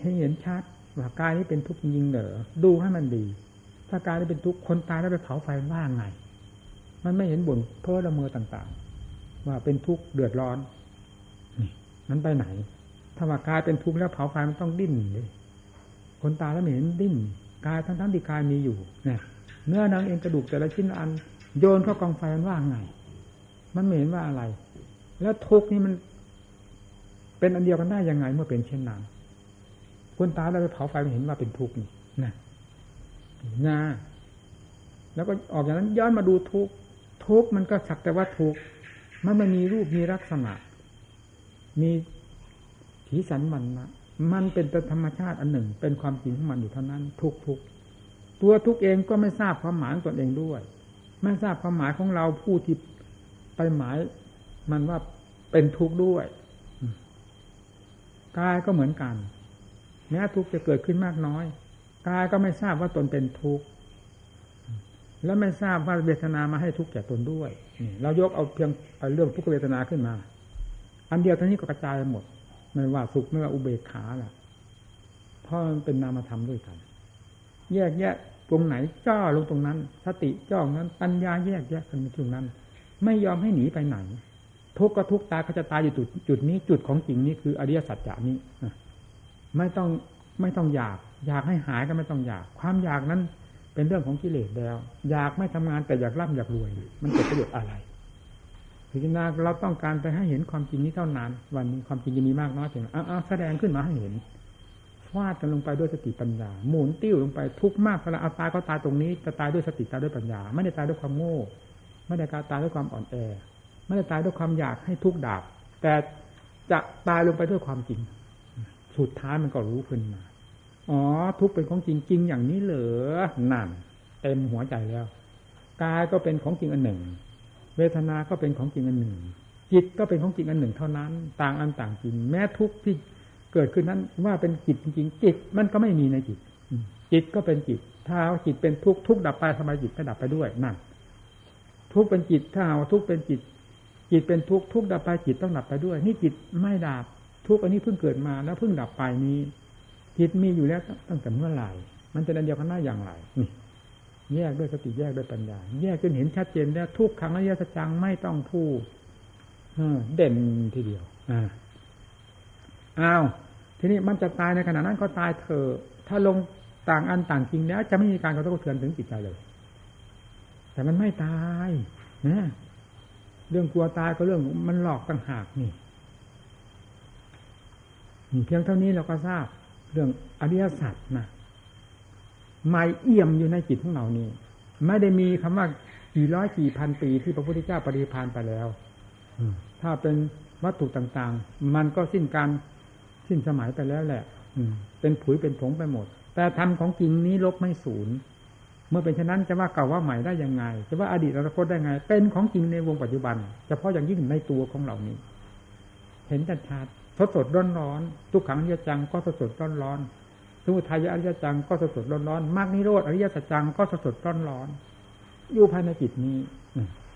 ให้เห็นชัด ว่ากายนี้เป็นทุกข์จริงเหรอดูให้มันดี ถ้ากายนี้เป็นทุกข์คนตายแล้วไปเผาไฟว่าไง มันไม่เห็นบ่นเพ้อละเมอต่างๆ ว่าเป็นทุกข์เดือดร้อนนี่มันไปไหน ถ้าว่ากายเป็นทุกข์แล้วเผาไฟมันต้องดิ้นเลยคนตายแล้วไม่เห็นดิ้นกายทั้งทั้งที่กายมีอยู่เนี่ยเนื้อนังเองกระดูกแต่ละชิ้นอันโยนเข้ากองไฟมันว่าไง มันไม่เห็นว่าอะไร แล้วทุกข์นี่มัน เป็นอันเดียวกันได้ยังไงเมื่อเป็นเช่นนั้น คนตายแล้วไปเผาไฟมันเห็นว่าเป็นทุกข์นี่นะนะแล้วก็ออกอย่างนั้นย้อนมาดูทุกข์ทุกข์มันก็สักแต่ว่าทุกข์มันไม่มีรูปมีลักษณะ มีผีสันมันนะมันเป็นธรรมชาติอันหนึ่ง เป็นความจริงของมันอยู่เท่านั้น ทุกทุกตัวทุกเองก็ไม่ทราบความหมายตนเองด้วย ไม่ทราบความหมายของเราผู้ที่ไปหมาย มันว่าเป็นทุกข์ด้วยกายก็เหมือนกัน แม้ทุกข์จะเกิดขึ้นมากน้อยกายก็ไม่ทราบว่าตนเป็นทุกข์และไม่ทราบว่าเวทนามาให้ทุกข์แก่ตนด้วยเรายกเอาเพียงเรื่องทุกขเวทนาขึ้นมา อันเดียวเท่านี้ก็กระจายหมดไม่ว่าสุขไม่ว่าอุเบกขาล่ะเพราะมันเป็นนามธรรมด้วยกัน แยกแยะตรงไหนจ้าลงตรงนั้น สติจ้องนั้น ปัญญาแยกแยะกันตรงนั้น ไม่ยอมให้หนีไปไหน ทุกข์ก็ทุกข์ตายก็จะตายอยู่จุดจุดนี้จุดของจริงนี้คืออริยสัจจานี้ ไม่ต้องไม่ต้องอยาก อยากให้หายก็ไม่ต้องอยาก ความอยากนั้นเป็นเรื่องของกิเลสแล้ว อยากไม่ทำงานแต่อยากร่ำอยากรวย มันเกิดประโยชน์อะไรพิจารณาเราต้องการไปให้เห็นความจริงนี้เท่านั้น วันนี้ความจริงจะมีมากน้อยเพียงอ้าวแสดงขึ้นมาให้เห็นฟาดกันลงไปด้วยสติปัญญา หมุนติ้วลงไปทุกมากเพลังเอาตายก็ตายตรงนี้จะตายด้วยสติตายด้วยปัญญา ไม่ได้ตายด้วยความโง่ ไม่ได้การตายด้วยความอ่อนแอ ไม่ได้ตายด้วยความอยากให้ทุกดาบแต่จะตายลงไปด้วยความจริง สุดท้ายมันก็รู้ขึ้นมา อ๋อ ทุกเป็นของจริงจริงอย่างนี้เหรอนั่นเต็มหัวใจแล้วกายก็เป็นของจริงอันหนึ่ง เวทนาก็เป็นของจริงอันหนึ่ง จิตก็เป็นของจริงอันหนึ่งเท่านั้น ต่างอันต่างจริง แม้ทุกที่เกิดขึ้นนั้นว่าเป็นจิตจริงจิตมันก็ไม่มีในจิตจิตก็เป็นจิต ถ้าจิตเป็นทุกทุกดับไปทำไมจิตไม่ดับไปด้วยนั่นทุกเป็นจิตถ้าเอาทุกเป็นจิต จิตเป็นทุกทุกดับไปจิตต้องดับไปด้วย นี่จิตไม่ดับ ทุกอันนี้เพิ่งเกิดมาแล้วเพิ่งดับไปนี้จิตมีอยู่แล้วตั้งแต่เมื่อไหร่ มันจะดันเดียวกันได้อย่างไรนี่แยกด้วยสติแยกด้วยปัญญา แยกจนเห็นชัดเจนแล้วทุกครั้งอริยสัจจังไม่ต้องพูดเด่นทีเดียวอ่าอ้าวทีนี้มันจะตายในขณะนั้นก็ตายเถอะถ้าลงต่างอันต่างจริงแล้ว จะไม่มีการกระทบกระเทือนถึงจิตใจเลย แต่มันไม่ตายนะเรื่องกลัวตายก็เรื่องมันหลอกต่างหากนี่ เพียงเท่านี้เราก็ทราบเรื่องอริยสัจนะไม่เอี่ยมอยู่ในจิตของเรานี่ไม่ได้มีคำว่ากี่ร้อยกี่พันปีที่พระพุทธเจ้าปฏิพานไปแล้วถ้าเป็นวัตถุต่างๆ มันก็สิ้นการสิ้นสมัยไปแล้วแหละเป็นผุยเป็นผงไปหมด แต่ธรรมของจริงนี้ลบไม่สูญเมื่อเป็นเช่นนั้นจะว่าเก่าว่าใหม่ได้ยังไง จะว่าอดีตอนาคตได้ไง เป็นของจริงในวงปัจจุบันเฉพาะอย่างยิ่งในตัวของเรานี้ เห็นชัดชัด สดสดร้อนร้อนทุกขังเยจังก็สดสดร้อนร้อนสมุทัยอริยจังก็สดสดร้อนร้อนมรรคนิโรธอริยสัจจังก็สดสดร้อนร้อนอยู่ภายในจิตนี้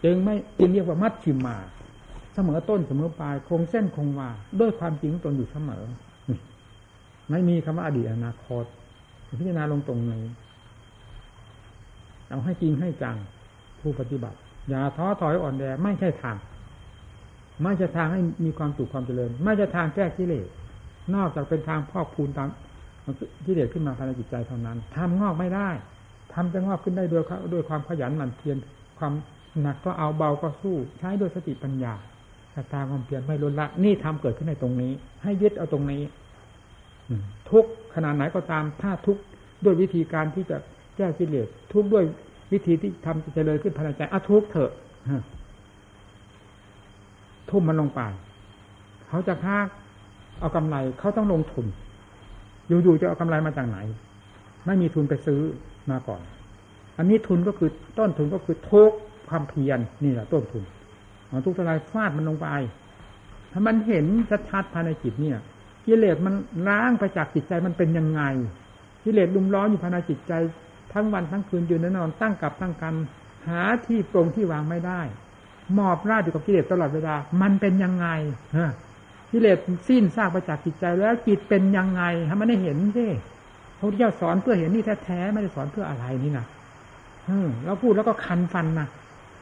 จึงไม่จึงเรียกว่ามัดชิมมา เสมอต้นเสมอปลายคงเส้นคงวาด้วยความจริงตนอยู่เสมอไม่มีคำว่าอดีตอนาคตพิจารณาลงตรงนี้เอาให้จริงให้จังผู้ปฏิบัติ อย่าท้อถอยอ่อนแอไม่ใช่ทาง ไม่ใช่ทางให้มีความสุขความเจริญ ไม่ใช่ทางแก้กิเลสนอกจากเป็นทางพอกพูนตามที่เด็ดขึ้นมาภายในจิตใจเท่านั้นทำงอกไม่ได้ทำจะงอกขึ้นได้ด้วยด้วยความขยันหมั่นเพียรความหนักก็เอาเบาก็สู้ ใช้ด้วยสติปัญญาสตาความเพียรไม่ลดละ นี่ทำเกิดขึ้นในตรงนี้ ให้ยึดเอาตรงนี้ทุกขนาดไหนก็ตามถ้าทุกด้วยวิธีการที่จะแก้กิเลสทุกด้วยวิธีที่ทำจะเจริญขึ้นภายในใจอะทุกเถอะ ทุ่มมันลงไป เขาจะค้าเอากำไรเขาต้องลงทุน อยู่ๆจะเอากำไรมาจากไหน ไม่มีทุนไปซื้อมาก่อน อันนี้ทุนก็คือต้นทุนก็คือทุกความเพียรนี่แหละต้นทุนเอาทุกทลายฟาดมันลงไป ถ้ามันเห็นชัดๆภายในจิตเนี่ยกิเลสมันล้างไปจากจิตใจมันเป็นยังไงกิเลสลุมล้ออยู่ภายในจิตใจ ทั้งวันทั้งคืนอยืนนอนตั้งกับตั้งกันหาที่ตรงที่วางไม่ได้ มอบราดอยู่กับกิเลสตลอดเวลา มันเป็นยังไงกิเลสสิ้นซากไปจากจิตใจแล้วจิตเป็นยังไงให้มันได้เห็นสิพระพุทธเจ้าสอนเพื่อเห็นนี่แท้ๆไม่ได้สอนเพื่ออะไรนี่นะเออเราพูดแล้วก็คันฟันนะ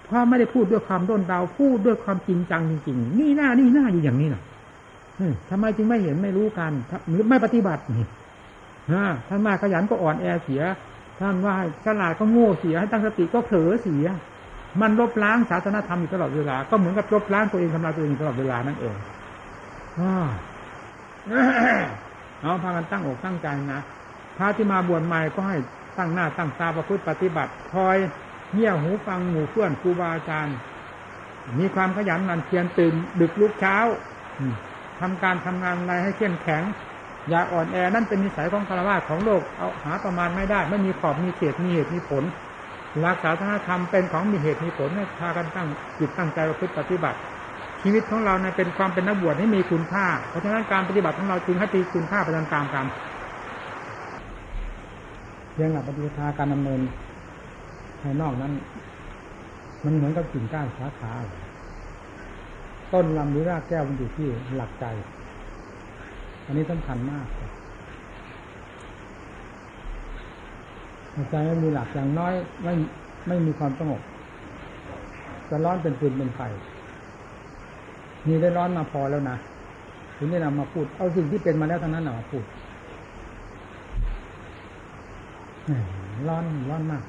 เพราะไม่ได้พูดด้วยความด้นเดาพูดด้วยความจริงจังจริงๆนี่หน้านี่หน้าอยู่อย่างนี้นะทำไมจึงไม่เห็นไม่รู้กันหรือไม่ปฏิบัตินี่ท่านมาขยันก็อ่อนแอเสียท่านว่าฉลาดก็โง่เสียให้ตั้งสติก็เผลอเสีย มันลบล้างศาสนธรรมอยู่ตลอดเวลา ก็เหมือนกับลบล้างตัวเองทำลายตัวเองตลอดเวลานั่นเองเอาพากันตั้งอกตั้งใจนะพระที่มาบวชใหม่ก็ให้ตั้งหน้าตั้งตาประพฤติปฏิบัติคอยเงี่ยหูฟังหมู่เพื่อนครูบาอาจารย์มีความขยันหมั่นเพียรตื่นดึกลุกเช้าทำการทำงานอะไรให้เข้มแข็ง อย่าอ่อนแอนั่นเป็นนิสัยของคารวะของโลกเอาหาประมาณไม่ได้ ไม่มีขอบมีเขตมีเหตุมีผล รักษาธรรมเป็นของมีเหตุมีผลให้พากันตั้งจิตตั้งใจประพฤติปฏิบัติ ชีวิตของเราในเป็นความเป็นนักบวชให้มีคุณค่า เพราะฉะนั้นการปฏิบัติของเราจึงให้ตีคุณค่าไปตามๆกันเรื่องหลักปฏิบัติการดำเนินภายนอกนั้น มันเหมือนกับกิ่งก้านสาขาต้นลำหรือรากแก้วมันอยู่ที่หลักใจ อันนี้สำคัญมาก ใจไม่มีหลักอย่างน้อยไม่ไม่มีความสงบจะร้อนเป็นปืนเป็นไฟนี่ได้ร้อนมาพอแล้วนะถึงได้นำมาพูด เอาสิ่งที่เป็นมาแล้วทั้งนั้นมาพูดร้อนร้อนมาก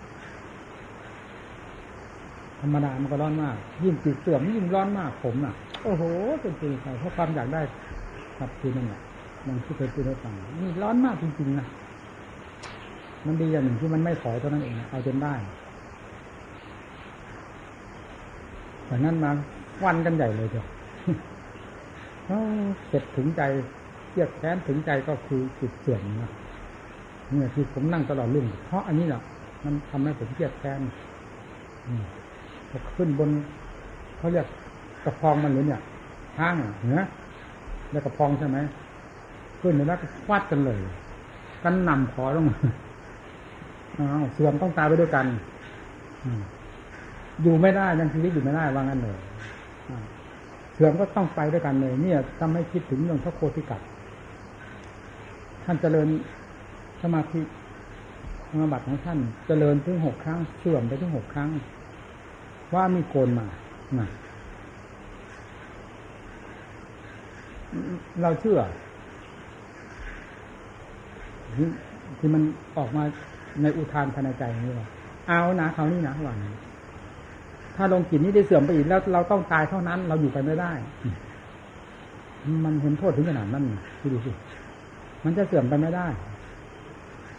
ธรรมดามันก็ร้อนมาก ยิ่งจิตเสื่อมยิ่งร้อนมากผมน่ะ โอ้โหเป็นจริงไปเพราะความอยากได้กับคือนั่นแหละมันที่เคยพูดให้ฟังนี่ร้อนมากจริงๆนะ มันดีอย่างหนึ่งที่มันไม่ถอยเท่านั้นเองเอาจนได้แต่นั้นมาวันกันใหญ่เลยเจ้ะเจ็บถึงใจเทียบแค้นถึงใจก็คือจิตเสื่อมนะเนี่ยที่ผมนั่งตลอดรุ่งเพราะอันนี้แหละมันทำให้ผมเครียดแค้นขึ้นบนเขาเรียกกระพองมันหรือเนี่ยห้างเนื้อแล้วกระพองใช่ไหมขึ้นแล้วก็ฟาดกันเลย กันนำขอลง เสื่อมต้องตายไปด้วยกันอยู่ไม่ได้ยังชีวิตอยู่ไม่ได้ว่างั้นเลยเสื่อมก็ต้องไปด้วยกันเลย เนี่ยทำให้คิดถึงเรื่องพระโคติกัดท่านเจริญสมาธิธรรมบัตของท่านเจริญถึงหกครั้งเสื่อมไปถึงหกครั้ง ว่ามีโกนมาเราเชื่อที่มันออกมา ในอุทานภายในใจนี่ว่าเอานะเขานี่นะหวังถ้าลงจิตนี้ได้เสื่อมไปอีกแล้วเราต้องตายเท่านั้น เราอยู่ไปไม่ได้ มันเห็นโทษถึงขนาดนั้นคิดดูสิมันจะเสื่อมไปไม่ได้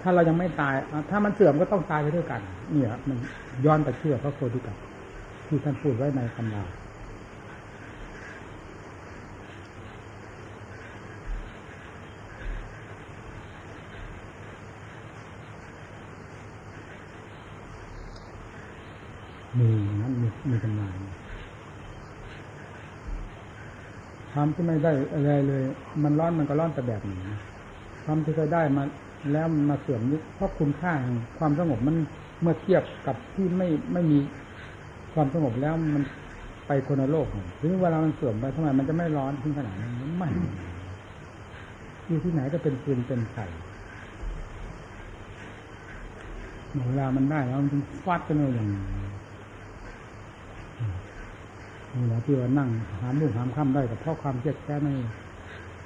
ถ้าเรายังไม่ตาย ถ้ามันเสื่อมก็ต้องตายไปด้วยกัน เนี่ย มันย้อนไปเชื่อพระโคดิกับที่ท่านพูดไว้ในคำลา มีนั้นมีมีกำลังความที่ไม่ได้อะไรเลย มันร้อนมันก็ร้อนแต่แบบนี้ความที่เคยได้มาแล้วมาเสื่อมยุคเพราะคุณค่าแห่งความสงบมันเมื่อเทียบกับที่ไม่ไม่มีความสงบแล้วมันไปคนละโลกถึงเวลามันเสื่อมไปทำไมมันจะไม่ร้อนถึงขนาดนั้นไม่อยู่ที่ไหนก็เป็นฟืนเป็นไฟเวลามันได้แล้วมันฟาดกันเลยอย่างนี่ นี่แหละที่ว่านั่งหามลูกหามค่ำได้กับเพราะความเจ็บแค้นนี่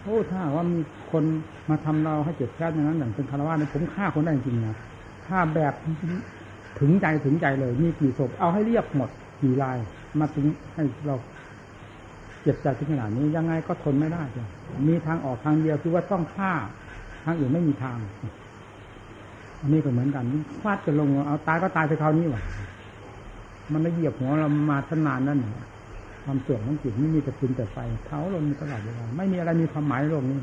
โอ้ถ้าว่ามีคนมาทำเราให้เจ็บแค้นอย่างนั้นอย่างเป็นคารวะนี่ผมฆ่าคนได้จริงนะฆ่าแบบถึงใจถึงใจเลย มีกี่ศพเอาให้เรียบหมดกี่ลาย มาถึงให้เราเจ็บใจถึงขนาดนี้ยังไงก็ทนไม่ได้จ้ะมีทางออกทางเดียวคือว่าต้องฆ่าทางอื่นไม่มีทาง อันนี้ก็เหมือนกันฟาดจะลงเอาตายก็ตายไปคราวนี้ว่ะมันไม่เหยียบหัวเรามาทนานนั่น ความเสื่อมของจิตไม่มีแต่ฟืนแต่ไฟเท้าลงตลอดเวลาไม่มีอะไรมีความหมายโลกนี้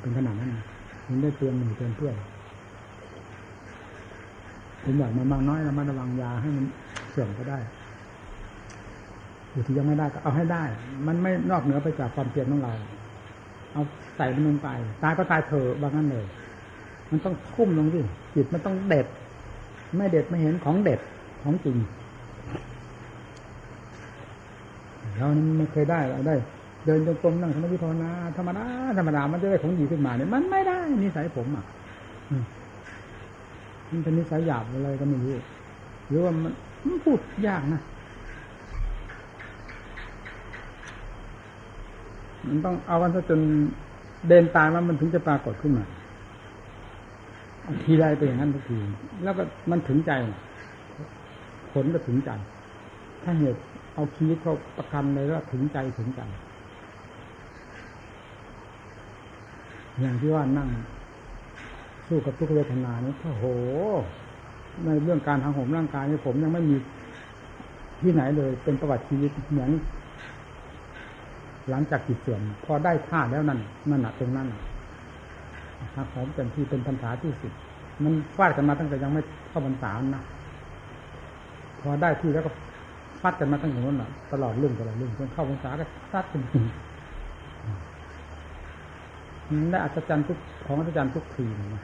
เป็นขนาดนั้นมันได้เตือนหนึ่งเตือนเพื่อนผมอยากมันมากน้อยระมัดระวังยาให้มันเสื่อมก็ได้อยู่ที่ยังไม่ได้ก็เอาให้ได้ มันไม่นอกเหนือไปจากความเพียรของเรา เอาใส่มันลงไปตายก็ตายเถอะบางนั้นเลย มันต้องทุ่มลงสิจิตมันต้องเด็ด ไม่เด็ดไม่เห็นของเด็ดของจริง เราไม่เคยได้เราได้ เดินจงกรมนั่งสมาธิภาวนาธรรมดาธรรมดามันจะได้ของดีขึ้นมาเนี่ยมันไม่ได้นิสัยผมอะมันเป็นนิสัยหยาบอะไรก็ไม่รู้หรือว่ามันมันพูดยากนะมันต้องเอากันซะจนเดินตายมันมันถึงจะปรากฏขึ้นมาทีไรไปอย่างนั้นทุกที แล้วก็มันถึงใจ ผลก็ถึงใจ ถ้าเหตุ เอาชีวิตเขาประกันเลยว่าถึงใจถึงใจ อย่างที่ว่านั่ง สู้กับทุกเวทนานี่โอ้โห ในเรื่องการทางผมร่างกายนี่ผมยังไม่มีที่ไหนเลย เป็นประวัติชีวิตเหมือนหลังจากจิตเสื่อมพอได้ท่าแล้วนั่นนั่นอะตรงนั้นหักหอมเต็มที่เป็นพรรษาที่สุดมันฟาดกันมาตั้งแต่ยังไม่เข้าพรรษานะพอได้ที่แล้วก็ ฟาดกันมาตั้งแต่นั้นนะตลอดเรื่องตลอดเรื่องจนเข้าพรรษาก็ฟาดกันมันได้อัศจรรย์ทุกของอัศจรรย์ทุกทีนะ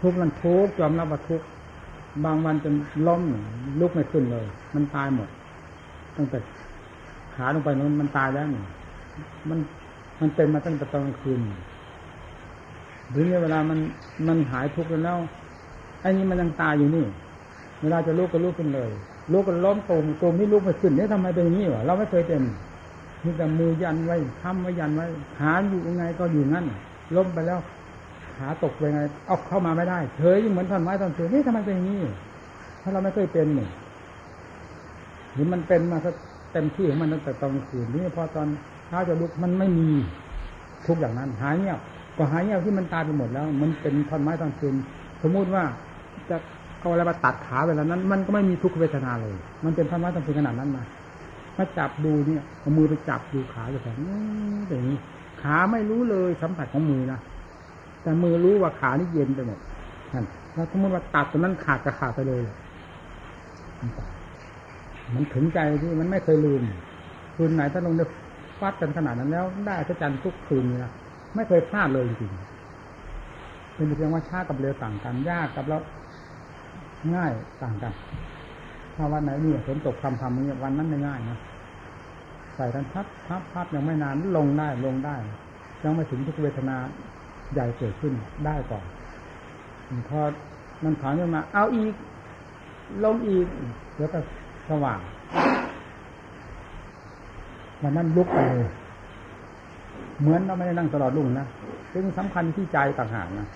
ทุกมันทุกยอมรับว่าทุกบางวันจนล้มลุกไม่ขึ้นเลย มันตายหมดตั้งแต่ขาลงไปนั้นมันตายแล้วมันมันเป็นมาตั้งแต่ตอนกลางคืนหรือเนี่ยเวลามันมันหายทุกข์แล้วไอ้นี้มันยังตายอยู่นี่ เวลาจะลุกก็ลุกขึ้นเลย ลุกก็ล้มตูมตูมนี่ลุกไม่ขึ้นเนี่ยทำไมเป็นอย่างนี้วะเราไม่เคยเป็นมีแต่มือยันไว้ทำไว้ยันไว้ขาอยู่ยังไงก็อยู่งั้นล้มไปแล้วขาตกไปไงเอาเข้ามาไม่ได้เฉยเหมือนท่อนไม้ท่อนเสือนี่ทำไมเป็นอย่างนี้ถ้าเราไม่เคยเป็นนี่หรือมันเป็นมาเต็มที่ของมันตั้งแต่ตอนคืนนี่พอตอนเช้าจะลุกมันไม่มีทุกอย่างนั้น หายเงียบก็หายเงียบที่มันตายไปหมดแล้ว มันเป็นท่อนไม้ท่อนคืนสมมุติว่าจะ เอาอะไรมาตัดขาเวลานั้น มันก็ไม่มีทุกขเวทนาเลย มันเป็นท่อนไม้ท่อนคืนขนาดนั้นมามาจับดูเนี่ยเอามือไปจับดูขาจะแบบอย่างนี้ ขาไม่รู้เลยสัมผัสของมือนะแต่มือรู้ว่าขานี่เย็นไปหมดนั่นแล้วสมมติว่าตัดตรงนั้นขาดก็ขาดไปเลยมันถึงใจที่มันไม่เคยลืมคืนไหนถ้าลงได้ฟัดกันขนาดนั้นแล้ว ได้พระจันทร์ทุกคืนนะไม่เคยพลาดเลยจริงเป็นเพียงว่าช้ากับเร็วต่างกันยากกับแล้ว ง่ายต่างกันถ้าวันไหนเนี่ยฝนตกคำทำเนี่ยวันนั้นไม่ง่ายนะใส่กันพับพับพับยังไม่นานลงได้ลงได้ยังไม่ถึงทุกเวทนาใหญ่เกิดขึ้นได้ก่อนพอมันถอนขึ้นมา เอาอีก ลงอีก แล้วก็สว่างวันนั้นลุกไปเลยเหมือนเราไม่ได้นั่งตลอดรุ่งนะซึ่งสำคัญที่ใจต่างหากนะ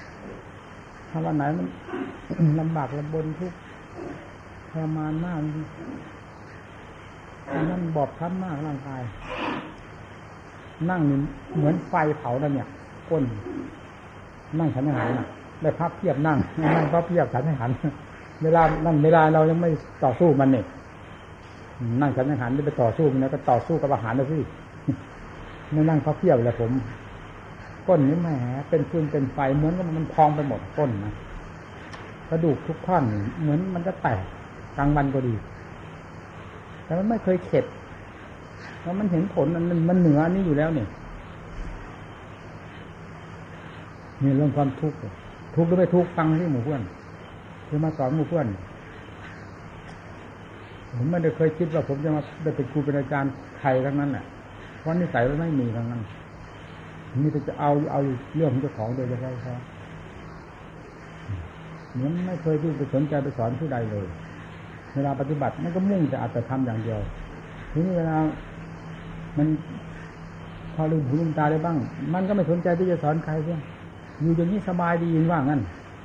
ถ้าวันไหนมันลำบากลำบนทุกทรมานมากนนั้นบอบช้ำมากร่างกาย นั่งเหมือนไฟเผาแล้วเนี่ยก้น นั่งฉันอาหารนะได้พับเพียบนั่งนั่งพับเพียบฉันอาหารเวลานั่นเวลาเรายังไม่ต่อสู้มันเนี่ยนั่งฉันอาหารได้ไปต่อสู้มันแล้วก็ต่อสู้กับอาหารนะพี่ไม่นั่งพับเพียบเลยผม ก้นนี้แหมเป็นฟืนเป็นไฟเหมือนกับมันพองไปหมดก้นนะกระดูกทุกท่อนเหมือนมันจะแตกกลางวันก็ดี แต่มันไม่เคยเข็ดเพราะมันเห็นผลมันมันเหนือนี้อยู่แล้วเนี่ยนี่เรื่องความทุกข์ทุกข์หรือไม่ทุกข์ฟังที่หมู่เพื่อนคือมาสอนหมู่เพื่อนผมไม่ได้เคยคิดว่าผมจะมาได้เป็นครูเป็นอาจารย์ใครทั้งนั้นแหละเพราะนิสัยมันไม่มีทั้งนั้น มีแต่จะเอาเอาเรื่องของเจ้าของโดยเฉพาะเขาเหมือนไม่เคยที่ไปสนใจไปสอนผู้ใดเลย เวลาปฏิบัติมันก็มุ่งจะอาจจะทำอย่างเดียว ทีนี้เวลามันพอลืมหูลืมตาได้บ้าง มันก็ไม่สนใจที่จะสอนใครเพื่อนอยู่อย่างนี้สบายดีว่างั้น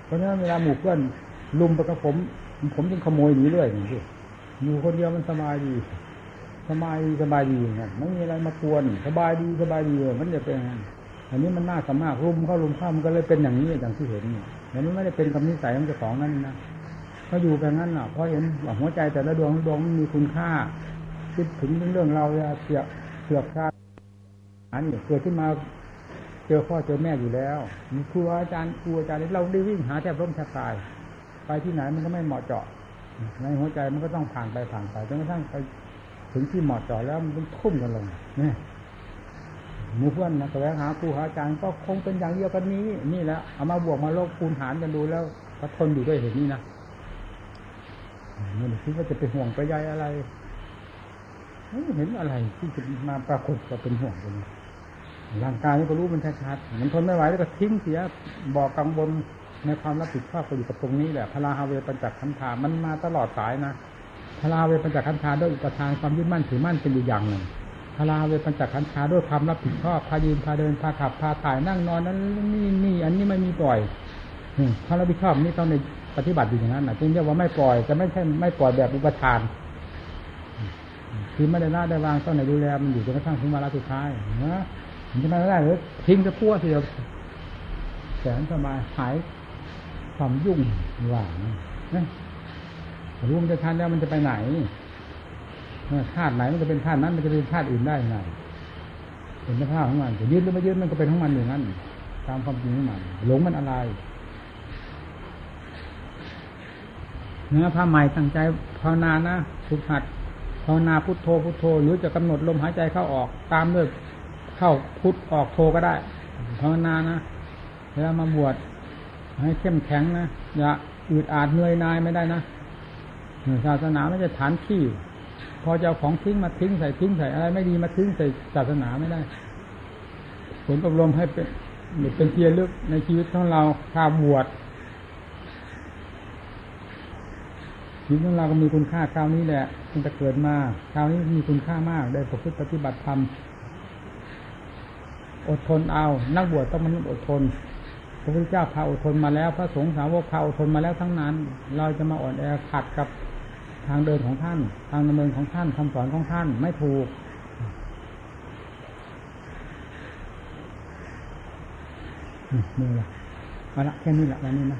เพราะฉะนั้นเวลาหมู่เพื่อนลุมไปกับผม ผมจึงขโมยหนีเรื่อยอย่างนี้อยู่คนเดียวมันสบายดี สบายสบายดีอย่างนั้นไม่มีอะไรมากวนสบายดีสบายดีมันจะเป็นอันนี้มันน่าสมากรุมเข้ารุมเข้ามันก็เลยเป็นอย่างนี้อย่างที่เห็นนี่แต่มันไม่ได้เป็นคำนิสัยของเจ้าของนั่นนะเขาอยู่แบบนั้นอะเพราะเห็นหัวใจแต่ละดวงดวงมันมีคุณค่า คิดถึงเรื่องเราเสียเสือกชาอันนี้เกิดขึ้นมาเจอพ่อเจอแม่อยู่แล้วมีครูอาจารย์ครูอาจารย์เราได้วิ่งหาแทบร่มแทบตาย ไปที่ไหนมันก็ไม่เหมาะเจาะในหัวใจมันก็ต้องผ่านไปผ่านไปจนกระทั่งไป ถึงที่เหมาะเจาะแล้วมันต้องทุ่มกันลงนี่มูเพื่อนนะแสวงหาครูหาอาจารย์ก็คงเป็นอย่างเดียวกันนี้ นี่แหละเอามาบวกมาลบคูณหารกันดูแล้วก็ทนอยู่ด้วยเหตุนี้นะไม่ได้คิดว่าจะไปห่วงไปใยอะไรไม่เห็นอะไรที่จะมาปรากฏว่าเป็นห่วงตรงนี้ร่างกายนี่ก็รู้มันชัดๆมันทนไม่ไหวแล้วก็ทิ้งเสียบอกกังวลในความรับผิดชอบก็อยู่กับตรงนี้แหละพลาฮาเวปัญจขันธามันมาตลอดสายนะ พลาเวปัญจขันธาด้วยอุปทานความยึดมั่นถือมั่นเป็นอยู่อย่างหนึ่งพลาเวปัญจขันธาด้วยความรับผิดชอบพายืนพาเดินพาขับพาถ่ายนั่งนอนนั้นนี่นี่อันนี้ไม่มีปล่อยความรับผิดชอบนี่ต้องในปฏิบัติอยู่อย่างนั้นนะจึงเรียกว่าไม่ปล่อยแต่ไม่ใช่ไม่ปล่อยแบบอุปทานคือไม่ได้ละได้วางต้องในดูแลมันอยู่จนกระทั่งถึงวาระสุดท้ายนะมันจะไม่ได้หรือทิ้งจะพัวทีเดียแสนสบายหายความยุ่งว่างนะ รู้มันจะทันแล้วมันจะไปไหนธาตุไหนมันจะเป็นธาตุนั้น มันจะเป็นธาตุอื่นได้ไงเป็นสภาพของมันจะยืดหรือไม่ยืดมันก็เป็นของมันอย่างนั้น ตามความจริงของมันหลงมันอะไรเนื้อผ้าใหม่ตั้งใจภาวนานะฝึกหัดภาวนาพุทโธพุทโธหรือจะกำหนดลมหายใจเข้าออกตามด้วยเข้าพุทออกโธก็ได้ภาวนานะเวลามาบวชให้เข้มแข็งนะอย่าอืดอาดเหนื่อยนายไม่ได้นะ ศาสนาไม่ใช่ฐานที่ พอจะเอาของทิ้งมาทิ้งใส่ทิ้งใส่อะไร ไม่ดีมาทิ้งใส่ศาสนาไม่ได้ ผลอบรมให้เป็นเป็นเทียลึกในชีวิตของเราถ้าบวชชีวิตของเราก็มีคุณค่าคราวนี้แหละมันจะเกิดมาคราวนี้มีคุณค่ามากได้ประพฤติปฏิบัติธรรมอดทนเอา นักบวชต้องมันอดทนพระพุทธเจ้าพาอดทนมาแล้ว พระสงฆ์สาวกพาอดทนมาแล้วทั้งนั้น เราจะมาอ่อนแอขัดกับ ทางเดินของท่าน ทางดำเนินของท่านคำสอนของท่านไม่ถูก นี่แหละเอาละแค่นี้แหละวันนี้นะ